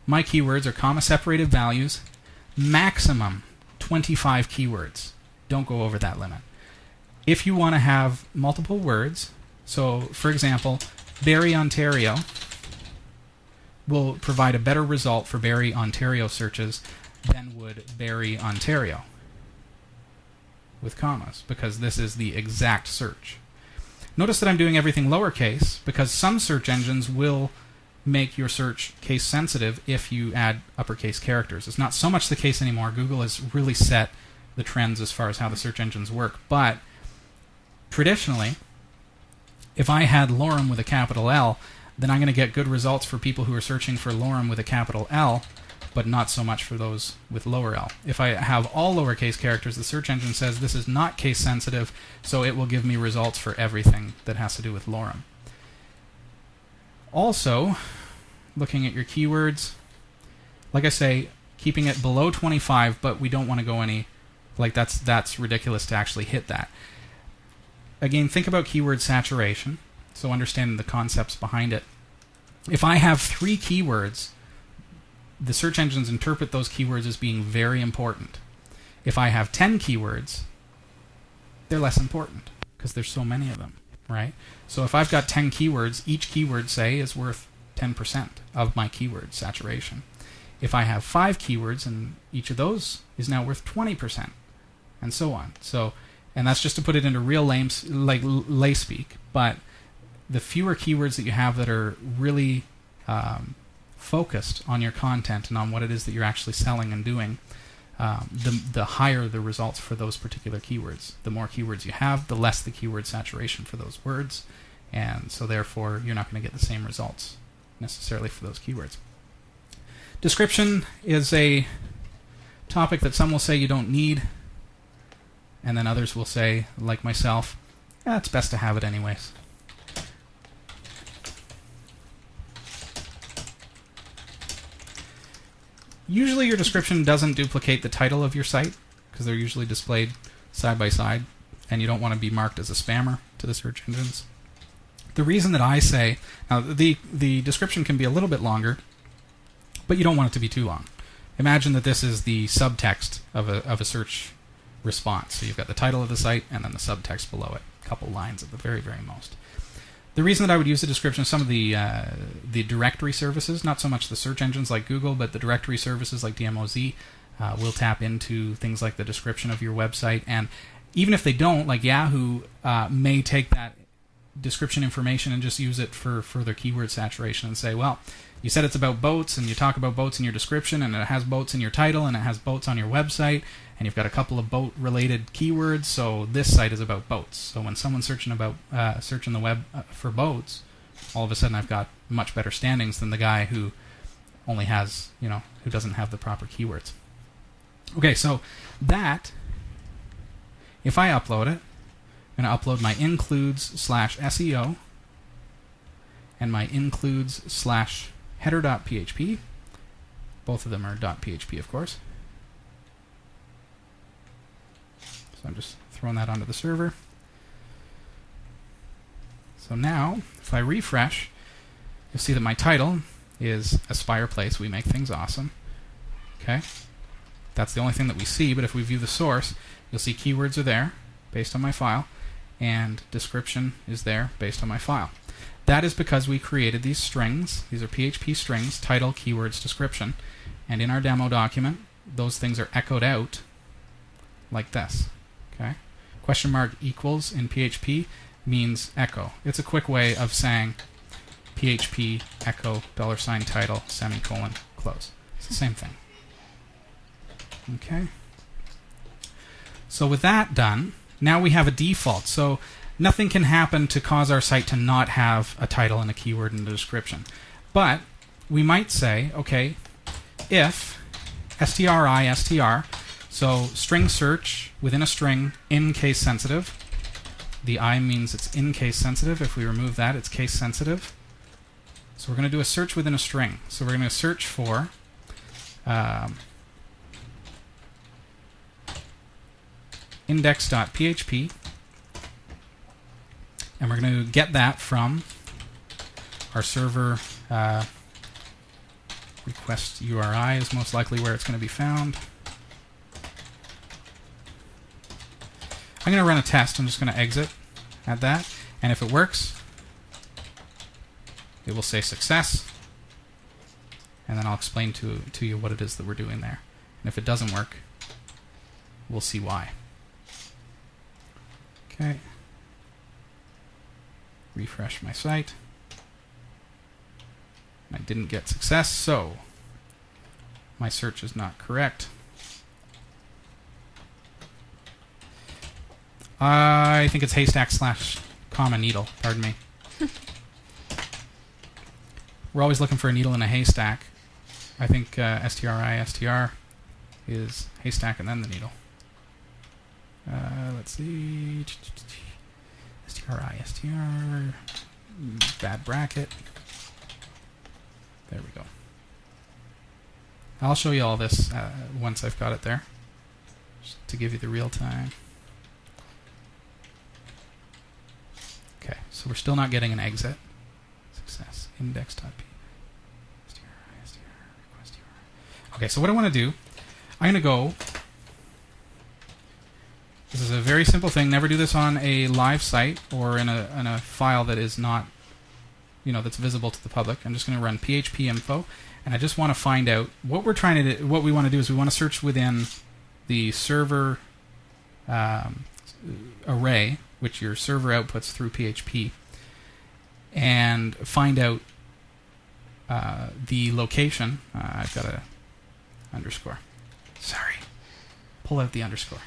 my keywords are comma separated values, maximum 25 keywords. Don't go over that limit. If you want to have multiple words, so for example, Barrie, Ontario will provide a better result for Barrie, Ontario searches than would Barrie, Ontario with commas because this is the exact search. Notice that I'm doing everything lowercase because some search engines will make your search case sensitive if you add uppercase characters. It's not so much the case anymore. Google has really set the trends as far as how the search engines work. But traditionally, if I had lorem with a capital L, then I'm going to get good results for people who are searching for lorem with a capital L, but not so much for those with lower L. If I have all lowercase characters, the search engine says this is not case sensitive, so it will give me results for everything that has to do with lorem. Also, looking at your keywords, like I say, keeping it below 25, but we don't want to go any like that's that's ridiculous to actually hit that. Again, think about keyword saturation, so understanding the concepts behind it. If I have 3 keywords, the search engines interpret those keywords as being very important. If I have 10 keywords, they're less important because there's so many of them, right? So if I've got 10 keywords, each keyword, say, is worth 10% of my keyword saturation. If I have five keywords, and each of those is now worth 20%, and so on. So, and that's just to put it into real lame, like lay speak. But the fewer keywords that you have that are really um, focused on your content and on what it is that you're actually selling and doing, um, the the higher the results for those particular keywords. The more keywords you have, the less the keyword saturation for those words, and so therefore you're not going to get the same results necessarily for those keywords. Description is a topic that some will say you don't need, and then others will say, like myself, yeah, it's best to have it anyways. Usually, your description doesn't duplicate the title of your site because they're usually displayed side by side, and you don't want to be marked as a spammer to the search engines. The reason that I say now the the description can be a little bit longer, but you don't want it to be too long. Imagine that this is the subtext of a of a search response. So you've got the title of the site and then the subtext below it, a couple lines at the very very most. The reason that I would use the description of some of the uh, the directory services, not so much the search engines like Google, but the directory services like DMOZ, uh, will tap into things like the description of your website. And even if they don't, like Yahoo uh, may take that description information and just use it for further keyword saturation and say, well, you said it's about boats and you talk about boats in your description and it has boats in your title and it has boats on your website and you've got a couple of boat related keywords so this site is about boats so when someone's searching about uh, searching the web uh, for boats all of a sudden i've got much better standings than the guy who only has you know who doesn't have the proper keywords okay so that if i upload it I'm going to upload my includes slash SEO and my includes slash header.php. Both of them are .php, of course. I'm just throwing that onto the server. So now, if I refresh, you'll see that my title is Aspire Place. We make things awesome. Okay? That's the only thing that we see, but if we view the source, you'll see keywords are there based on my file and description is there based on my file. That is because we created these strings. These are PHP strings, title, keywords, description. And in our demo document, those things are echoed out like this. Okay? Question mark equals in PHP means echo. It's a quick way of saying PHP echo dollar sign title semicolon close. It's the same thing. Okay? So with that done, now we have a default. So nothing can happen to cause our site to not have a title and a keyword in the description. But we might say, okay, if stri str, so string search within a string in case sensitive. The i means it's in case sensitive. If we remove that, it's case sensitive. So we're going to do a search within a string. So we're going to search for um, index.php. And we're going to get that from our server uh, request URI is most likely where it's going to be found. I'm going to run a test. I'm just going to exit at that. And if it works, it will say success. And then I'll explain to, to you what it is that we're doing there. And if it doesn't work, we'll see why. Okay. Refresh my site. I didn't get success, so my search is not correct. I think it's haystack slash comma needle. Pardon me. We're always looking for a needle in a haystack. I think uh, STRI STR is haystack and then the needle. Uh, let's see. STRI STR. Bad bracket. There we go. I'll show you all this uh, once I've got it there, just to give you the real time. Okay, so we're still not getting an exit. Success. Index.p. Okay, so what I want to do, I'm going to go. This is a very simple thing. Never do this on a live site or in a, in a file that is not, you know, that's visible to the public. I'm just going to run php info, and I just want to find out what we're trying to do. What we want to do is we want to search within the server um, array which your server outputs through PHP, and find out uh, the location. Uh, I've got a underscore. Sorry. Pull out the underscore.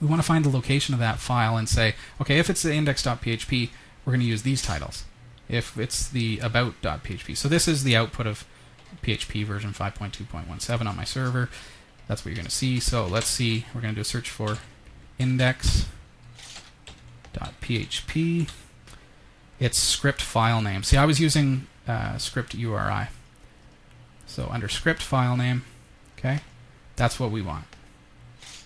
We want to find the location of that file and say, okay, if it's the index.php, we're going to use these titles. If it's the about.php. So this is the output of PHP version 5.2.17 on my server. That's what you're going to see. So let's see. We're going to do a search for index.php. It's script file name. See, I was using uh, script URI. So under script file name, okay, that's what we want.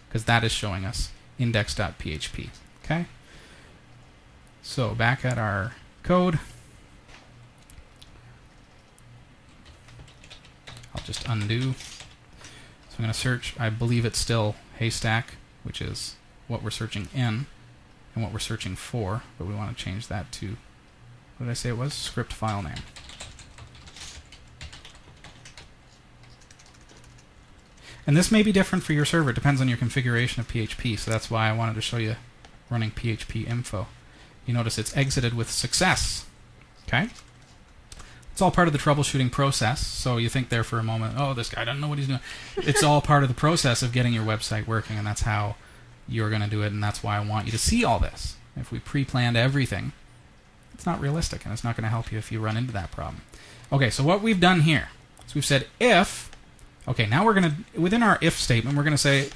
Because that is showing us index.php. Okay? So back at our code, I'll just undo. So I'm going to search, I believe it's still haystack, which is what we're searching in and what we're searching for, but we want to change that to, what did I say it was? Script file name. And this may be different for your server. It depends on your configuration of PHP, so that's why I wanted to show you running PHP info. You notice it's exited with success. Okay? It's all part of the troubleshooting process, so you think there for a moment, oh, this guy doesn't know what he's doing. it's all part of the process of getting your website working, and that's how you're going to do it, and that's why I want you to see all this. If we pre planned everything, it's not realistic, and it's not going to help you if you run into that problem. Okay, so what we've done here is we've said if. Okay, now we're going to, within our if statement, we're going to say,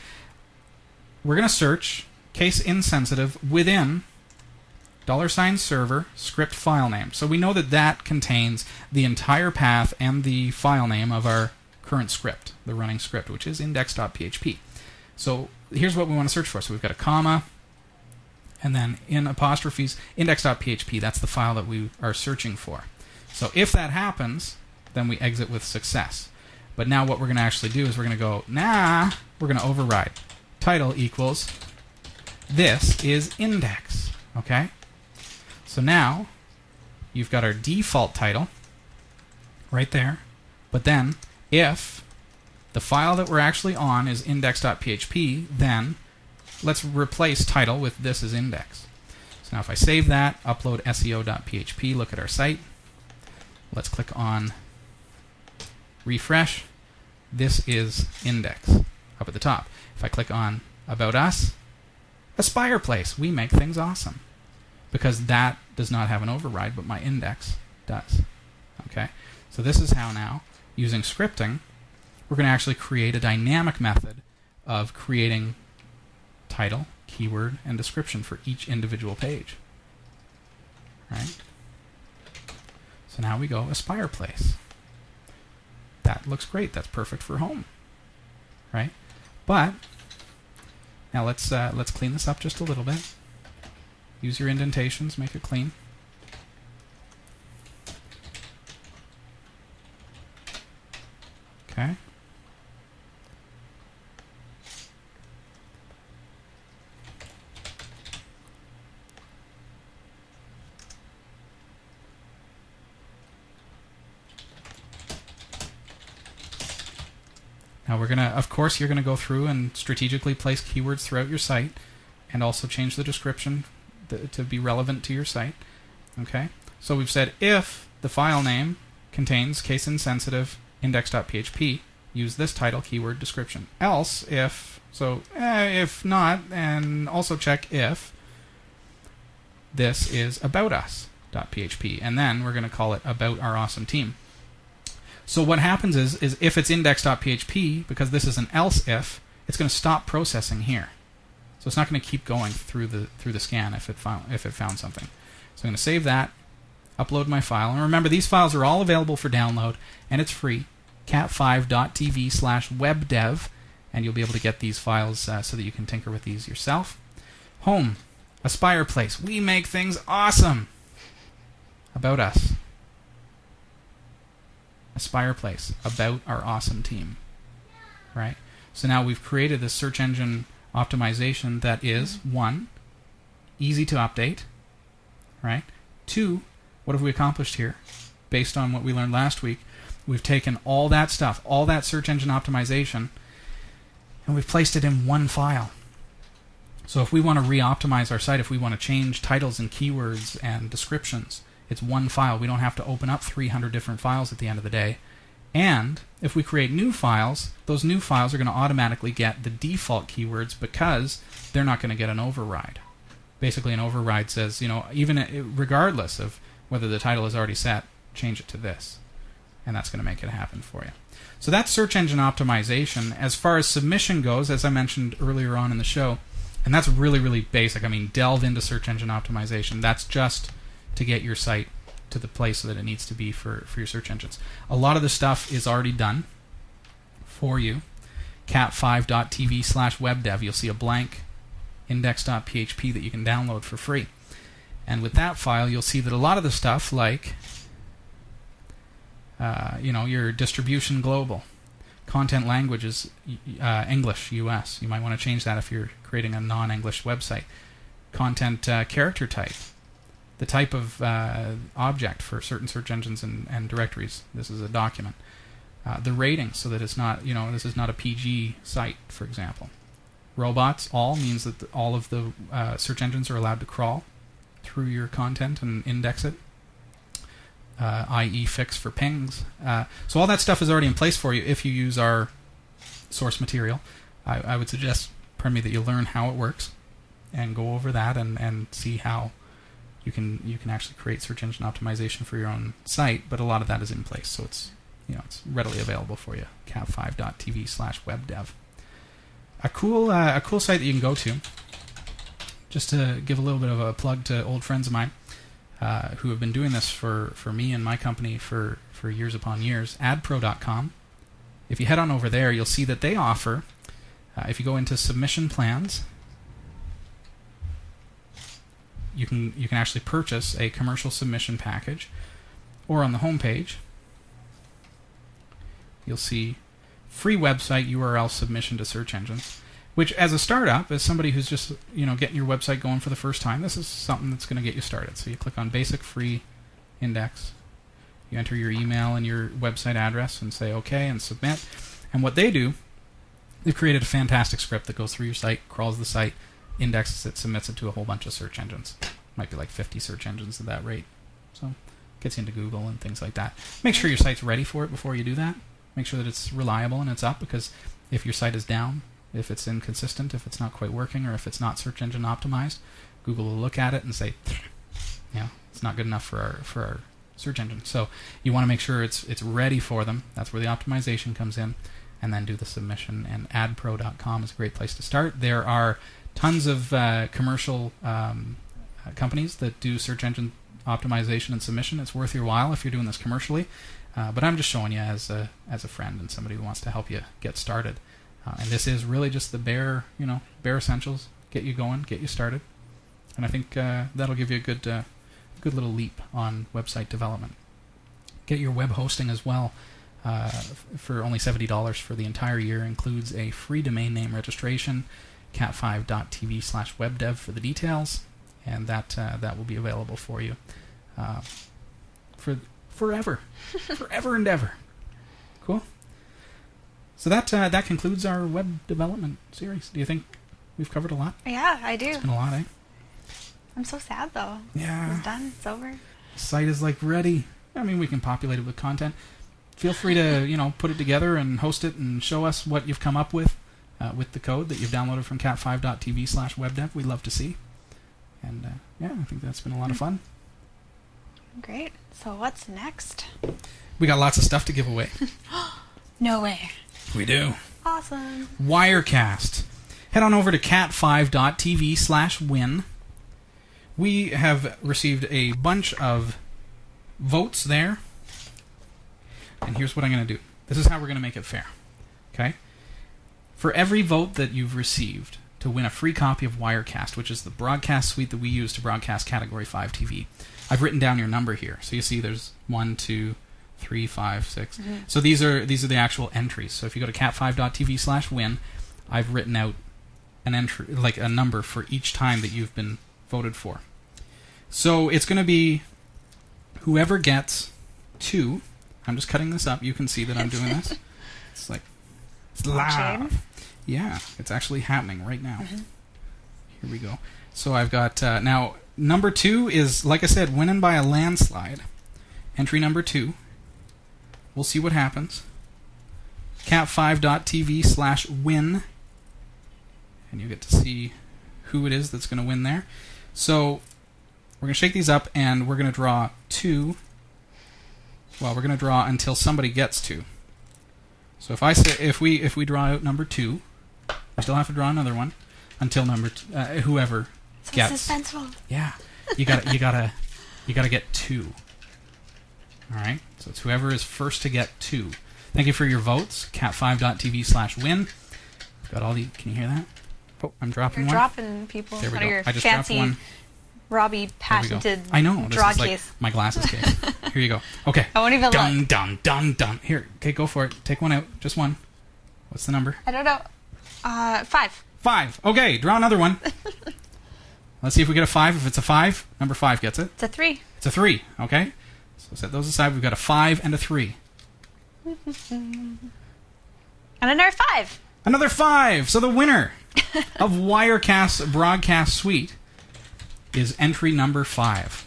we're going to search case insensitive within dollar sign server script file name. So we know that that contains the entire path and the file name of our current script, the running script, which is index.php. So here's what we want to search for. So we've got a comma, and then in apostrophes, index.php, that's the file that we are searching for. So if that happens, then we exit with success. But now what we're going to actually do is we're going to go, nah, we're going to override. Title equals, this is index. Okay? So now you've got our default title right there. But then if the file that we're actually on is index.php, then let's replace title with this is index. So now if I save that, upload seo.php, look at our site. Let's click on refresh. This is index up at the top. If I click on about us, Aspire Place, we make things awesome. Because that does not have an override, but my index does. Okay? So this is how now, using scripting, we're going to actually create a dynamic method of creating title, keyword, and description for each individual page. Right? So now we go Aspire Place. That looks great. That's perfect for home. Right? But now let's uh, let's clean this up just a little bit. Use your indentations, make it clean. Okay. Now we're gonna, of course, you're gonna go through and strategically place keywords throughout your site, and also change the description to be relevant to your site. Okay. So we've said if the file name contains case insensitive index.php, use this title keyword description. Else, if so, eh, if not, and also check if this is about us.php, and then we're going to call it about our awesome team. So what happens is, is if it's index.php, because this is an else if, it's going to stop processing here. So it's not going to keep going through the through the scan if it found if it found something. So I'm going to save that, upload my file, and remember these files are all available for download, and it's free. cat5.tv slash webdev, and you'll be able to get these files uh, so that you can tinker with these yourself. Home, Aspire Place. We make things awesome. About us. Aspire Place. About our awesome team. Right? So now we've created this search engine optimization that is mm-hmm. one, easy to update. Right? Two, what have we accomplished here? Based on what we learned last week, we've taken all that stuff, all that search engine optimization, and we've placed it in one file. So if we want to re-optimize our site, if we want to change titles and keywords and descriptions, it's one file. We don't have to open up 300 different files at the end of the day. And if we create new files, those new files are going to automatically get the default keywords because they're not going to get an override. Basically, an override says, you know, even regardless of whether the title is already set, change it to this. And that's going to make it happen for you. So that's search engine optimization. As far as submission goes, as I mentioned earlier on in the show, and that's really, really basic. I mean, delve into search engine optimization. That's just to get your site to the place that it needs to be for, for your search engines. A lot of the stuff is already done for you. cat5.tv slash webdev. You'll see a blank index.php that you can download for free. And with that file, you'll see that a lot of the stuff, like uh, you know, your distribution global, content languages uh, English US. You might want to change that if you're creating a non-English website. Content uh, character type, the type of uh, object for certain search engines and, and directories. This is a document. Uh, the rating, so that it's not, you know, this is not a PG site, for example. Robots all means that the, all of the uh, search engines are allowed to crawl through your content and index it uh, IE fix for pings. Uh, so all that stuff is already in place for you if you use our source material. I, I, would suggest, pardon me, that you learn how it works and go over that and, and see how you can you can actually create search engine optimization for your own site. But a lot of that is in place, so it's you know it's readily available for you. cat5.tv slash webdev. A cool uh, a cool site that you can go to. Just to give a little bit of a plug to old friends of mine uh, who have been doing this for, for me and my company for, for years upon years, adpro.com. If you head on over there, you'll see that they offer, uh, if you go into submission plans, you can you can actually purchase a commercial submission package, or on the homepage, you'll see free website URL submission to search engines which as a startup, as somebody who's just you know getting your website going for the first time, this is something that's going to get you started. So you click on Basic Free Index, you enter your email and your website address, and say OK and submit. And what they do, they've created a fantastic script that goes through your site, crawls the site, indexes it, submits it to a whole bunch of search engines. Might be like 50 search engines at that rate. So gets into Google and things like that. Make sure your site's ready for it before you do that. Make sure that it's reliable and it's up because if your site is down, if it's inconsistent, if it's not quite working, or if it's not search engine optimized, Google will look at it and say, yeah, it's not good enough for our for our search engine. So you want to make sure it's it's ready for them. That's where the optimization comes in, and then do the submission. And AdPro.com is a great place to start. There are tons of uh, commercial um, uh, companies that do search engine optimization and submission. It's worth your while if you're doing this commercially. Uh, but I'm just showing you as a as a friend and somebody who wants to help you get started. Uh, and this is really just the bare, you know, bare essentials. Get you going, get you started, and I think uh, that'll give you a good, uh, good little leap on website development. Get your web hosting as well. Uh, for only seventy dollars for the entire year, includes a free domain name registration, cat5.tv slash webdev for the details, and that uh, that will be available for you uh, for forever, forever and ever. Cool. So that uh, that concludes our web development series. Do you think we've covered a lot? Yeah, I do. It's been a lot, eh? I'm so sad though. Yeah. It's done. It's over. site is like ready. I mean, we can populate it with content. Feel free to you know put it together and host it and show us what you've come up with uh, with the code that you've downloaded from cat5.tv slash webdev. We'd love to see. And uh, yeah, I think that's been a lot of fun. Great. So what's next? We got lots of stuff to give away. No way. We do. Awesome. Wirecast. Head on over to cat5.tv slash win. We have received a bunch of votes there. And here's what I'm going to do. This is how we're going to make it fair. Okay? For every vote that you've received to win a free copy of Wirecast, which is the broadcast suite that we use to broadcast Category 5 TV, I've written down your number here. So you see there's one, two, three, five, six. Mm-hmm. So these are these are the actual entries. So if you go to cat5.tv slash win, I've written out an entry like a number for each time that you've been voted for. So it's going to be whoever gets two. I'm just cutting this up. You can see that I'm doing this. It's like it's live. Yeah, it's actually happening right now. Here we go. So I've got uh, now number two is like I said, winning by a landslide. Entry number two. We'll see what happens. Cat5.tv slash win. And you get to see who it is that's going to win there. So we're going to shake these up and we're going to draw two. Well, we're going to draw until somebody gets two. So if I say if we if we draw out number two, we still have to draw another one until number t- uh, whoever So gets. suspenseful. Yeah, you got to you gotta you gotta get two. All right, so it's whoever is first to get two. Thank you for your votes. Cat5.tv slash win. Got all the. Can you hear that? Oh, I'm dropping one. You're one. dropping people there we out go. of your I just fancy dropped one. Robbie There patented I know. This draw is like case. my glasses case. Here you go. Okay. I won't even dun look. dun dun dun. Here. Okay, go for it. Take one out. Just one. What's the number? I don't know. Uh, five. Five. Okay, draw another one. Let's see if we get a five. If it's a five, number five gets it. It's a three. It's a three, okay? So set those aside. We've got a five and a three. And another five. Another five. So the winner of Wirecast Broadcast Suite is entry number five.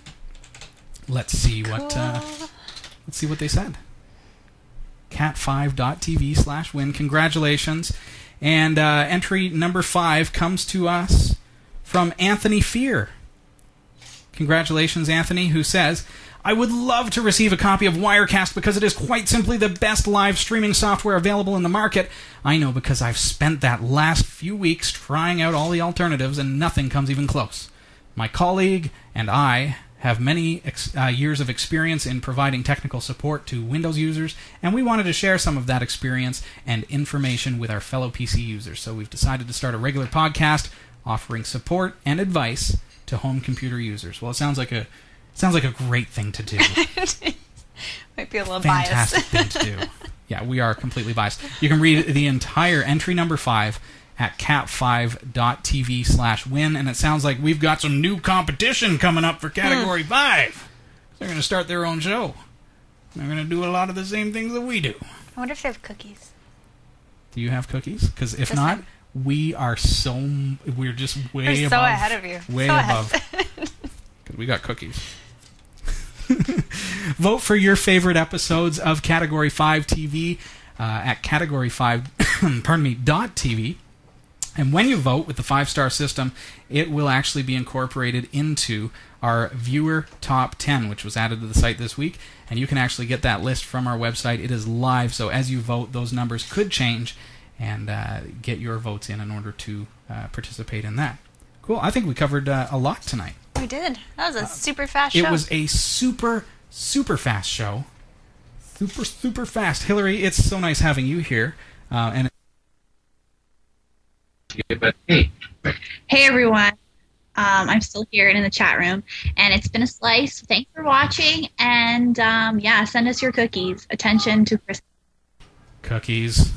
Let's see what uh, let's see what they said. Cat5.tv slash win. Congratulations. And uh, entry number five comes to us from Anthony Fear. Congratulations, Anthony, who says, I would love to receive a copy of Wirecast because it is quite simply the best live streaming software available in the market. I know because I've spent that last few weeks trying out all the alternatives and nothing comes even close. My colleague and I have many ex- uh, years of experience in providing technical support to Windows users, and we wanted to share some of that experience and information with our fellow PC users. So we've decided to start a regular podcast offering support and advice to home computer users. Well, it sounds like a sounds like a great thing to do. Might be a little Fantastic biased. thing to do. Yeah, we are completely biased. You can read the entire entry number five at cat5.tv slash win, and it sounds like we've got some new competition coming up for category five. They're going to start their own show. They're going to do a lot of the same things that we do. I wonder if they have cookies. Do you have cookies? Because if This not, time. we are so we're just way We're so above, ahead of you. way So ahead. above. Because we got cookies. Vote for your favorite episodes of Category Five TV uh, at Category Five, pardon me, dot TV. And when you vote with the five star system, it will actually be incorporated into our viewer top 10, which was added to the site this week. And you can actually get that list from our website. It is live, so as you vote, those numbers could change and uh, get your votes in in order to uh, participate in that. Cool. I think we covered uh, a lot tonight. We did. That was a super fast show. Uh, It was a super, super fast show. Super, super fast. Hillary, it's so nice having you here. Uh, and but hey, Hey everyone. Um, I'm still here and in the chat room, and it's been a slice. Thanks for watching, and um, yeah, send us your cookies. Attention to Chris. cookies.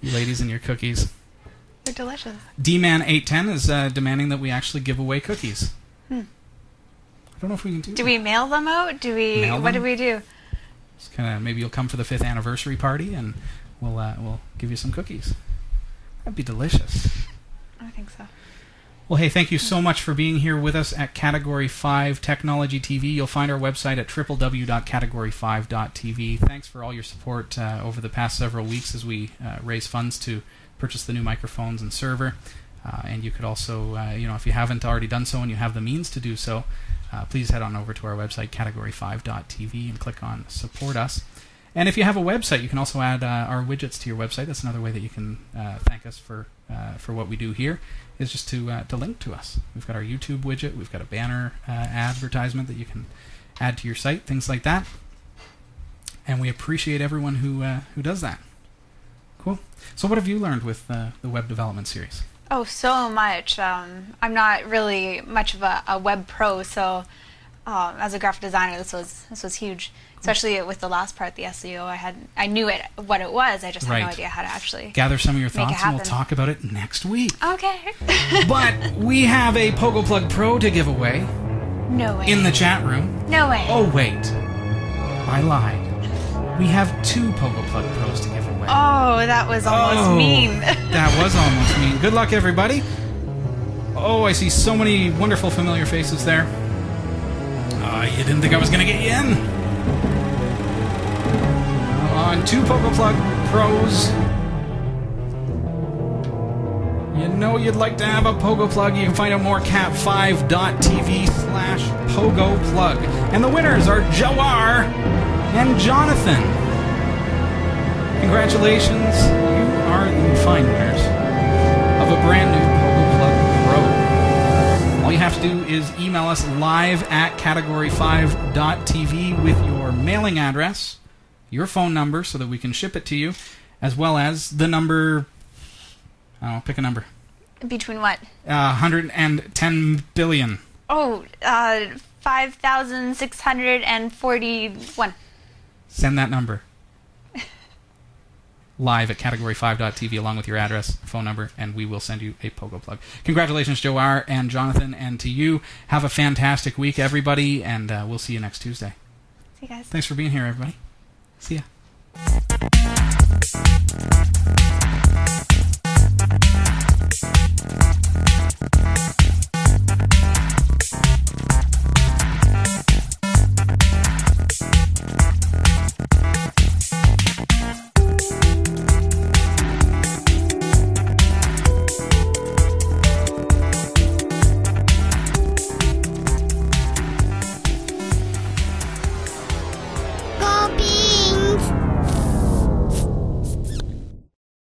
you ladies and your cookies. They're delicious. D-Man810 is uh, demanding that we actually give away cookies. Hmm. I don't know if we can do Do that. we mail them out? Do we? Mail What do we do? It's kind of maybe you'll come for the fifth anniversary party, and we'll uh, we'll give you some cookies. That'd be delicious. I think so. Well, hey, thank you so much for being here with us at Category 5 Technology TV. You'll find our website at www.category5.tv. Thanks for all your support uh, over the past several weeks as we uh, raise funds to purchase the new microphones and server. Uh, and you could also, uh, you know, if you haven't already done so and you have the means to do so, uh, please head on over to our website, category5.tv, and click on Support Us. And if you have a website, you can also add uh, our widgets to your website. That's another way that you can uh, thank us for uh, for what we do here. Is just to uh, to link to us. We've got our YouTube widget. We've got a banner uh, advertisement that you can add to your site. Things like that. And we appreciate everyone who who does that. Cool. So, what have you learned with the web development series? Oh, so much. Um, I'm not really much of a, a web pro, so um, as a graphic designer, this was this was huge. Especially with the last part, the SEO. I had I knew it what it was. I just had no idea how to actually. Gather some of your thoughts, and we'll talk about it next week. Okay. but we have a Pogoplug Pro to give away no way. in the chat room. no way. Oh wait, I lied. We have two Pogoplug Pros to give away. Oh, that was almost Oh, mean. that was almost mean. Good luck, everybody. Oh, I see so many wonderful familiar faces there. Uh, you didn't think I was going to get you in? On two Pogoplug Pros. You know you'd like to have a Pogoplug. You can find out more at cat5.tv slash Pogo Plug. And the winners are Joar and Jonathan. Congratulations, you are the fine winners of a brand new Pogo Plug Pro. All you have to do is email us live at category5.tv with your mailing address, your phone number so that we can ship it to you, as well as the number. I don't know, pick a number. Between what? Uh, 110 billion. Oh, uh, 5,641. Send that number live at category5.tv along with your address, phone number, and we will send you a Pogoplug. Congratulations, Joar and Jonathan, and to you. Have a fantastic week, everybody, and uh, we'll see you next Tuesday. See you guys. Thanks for being here, everybody. Sí.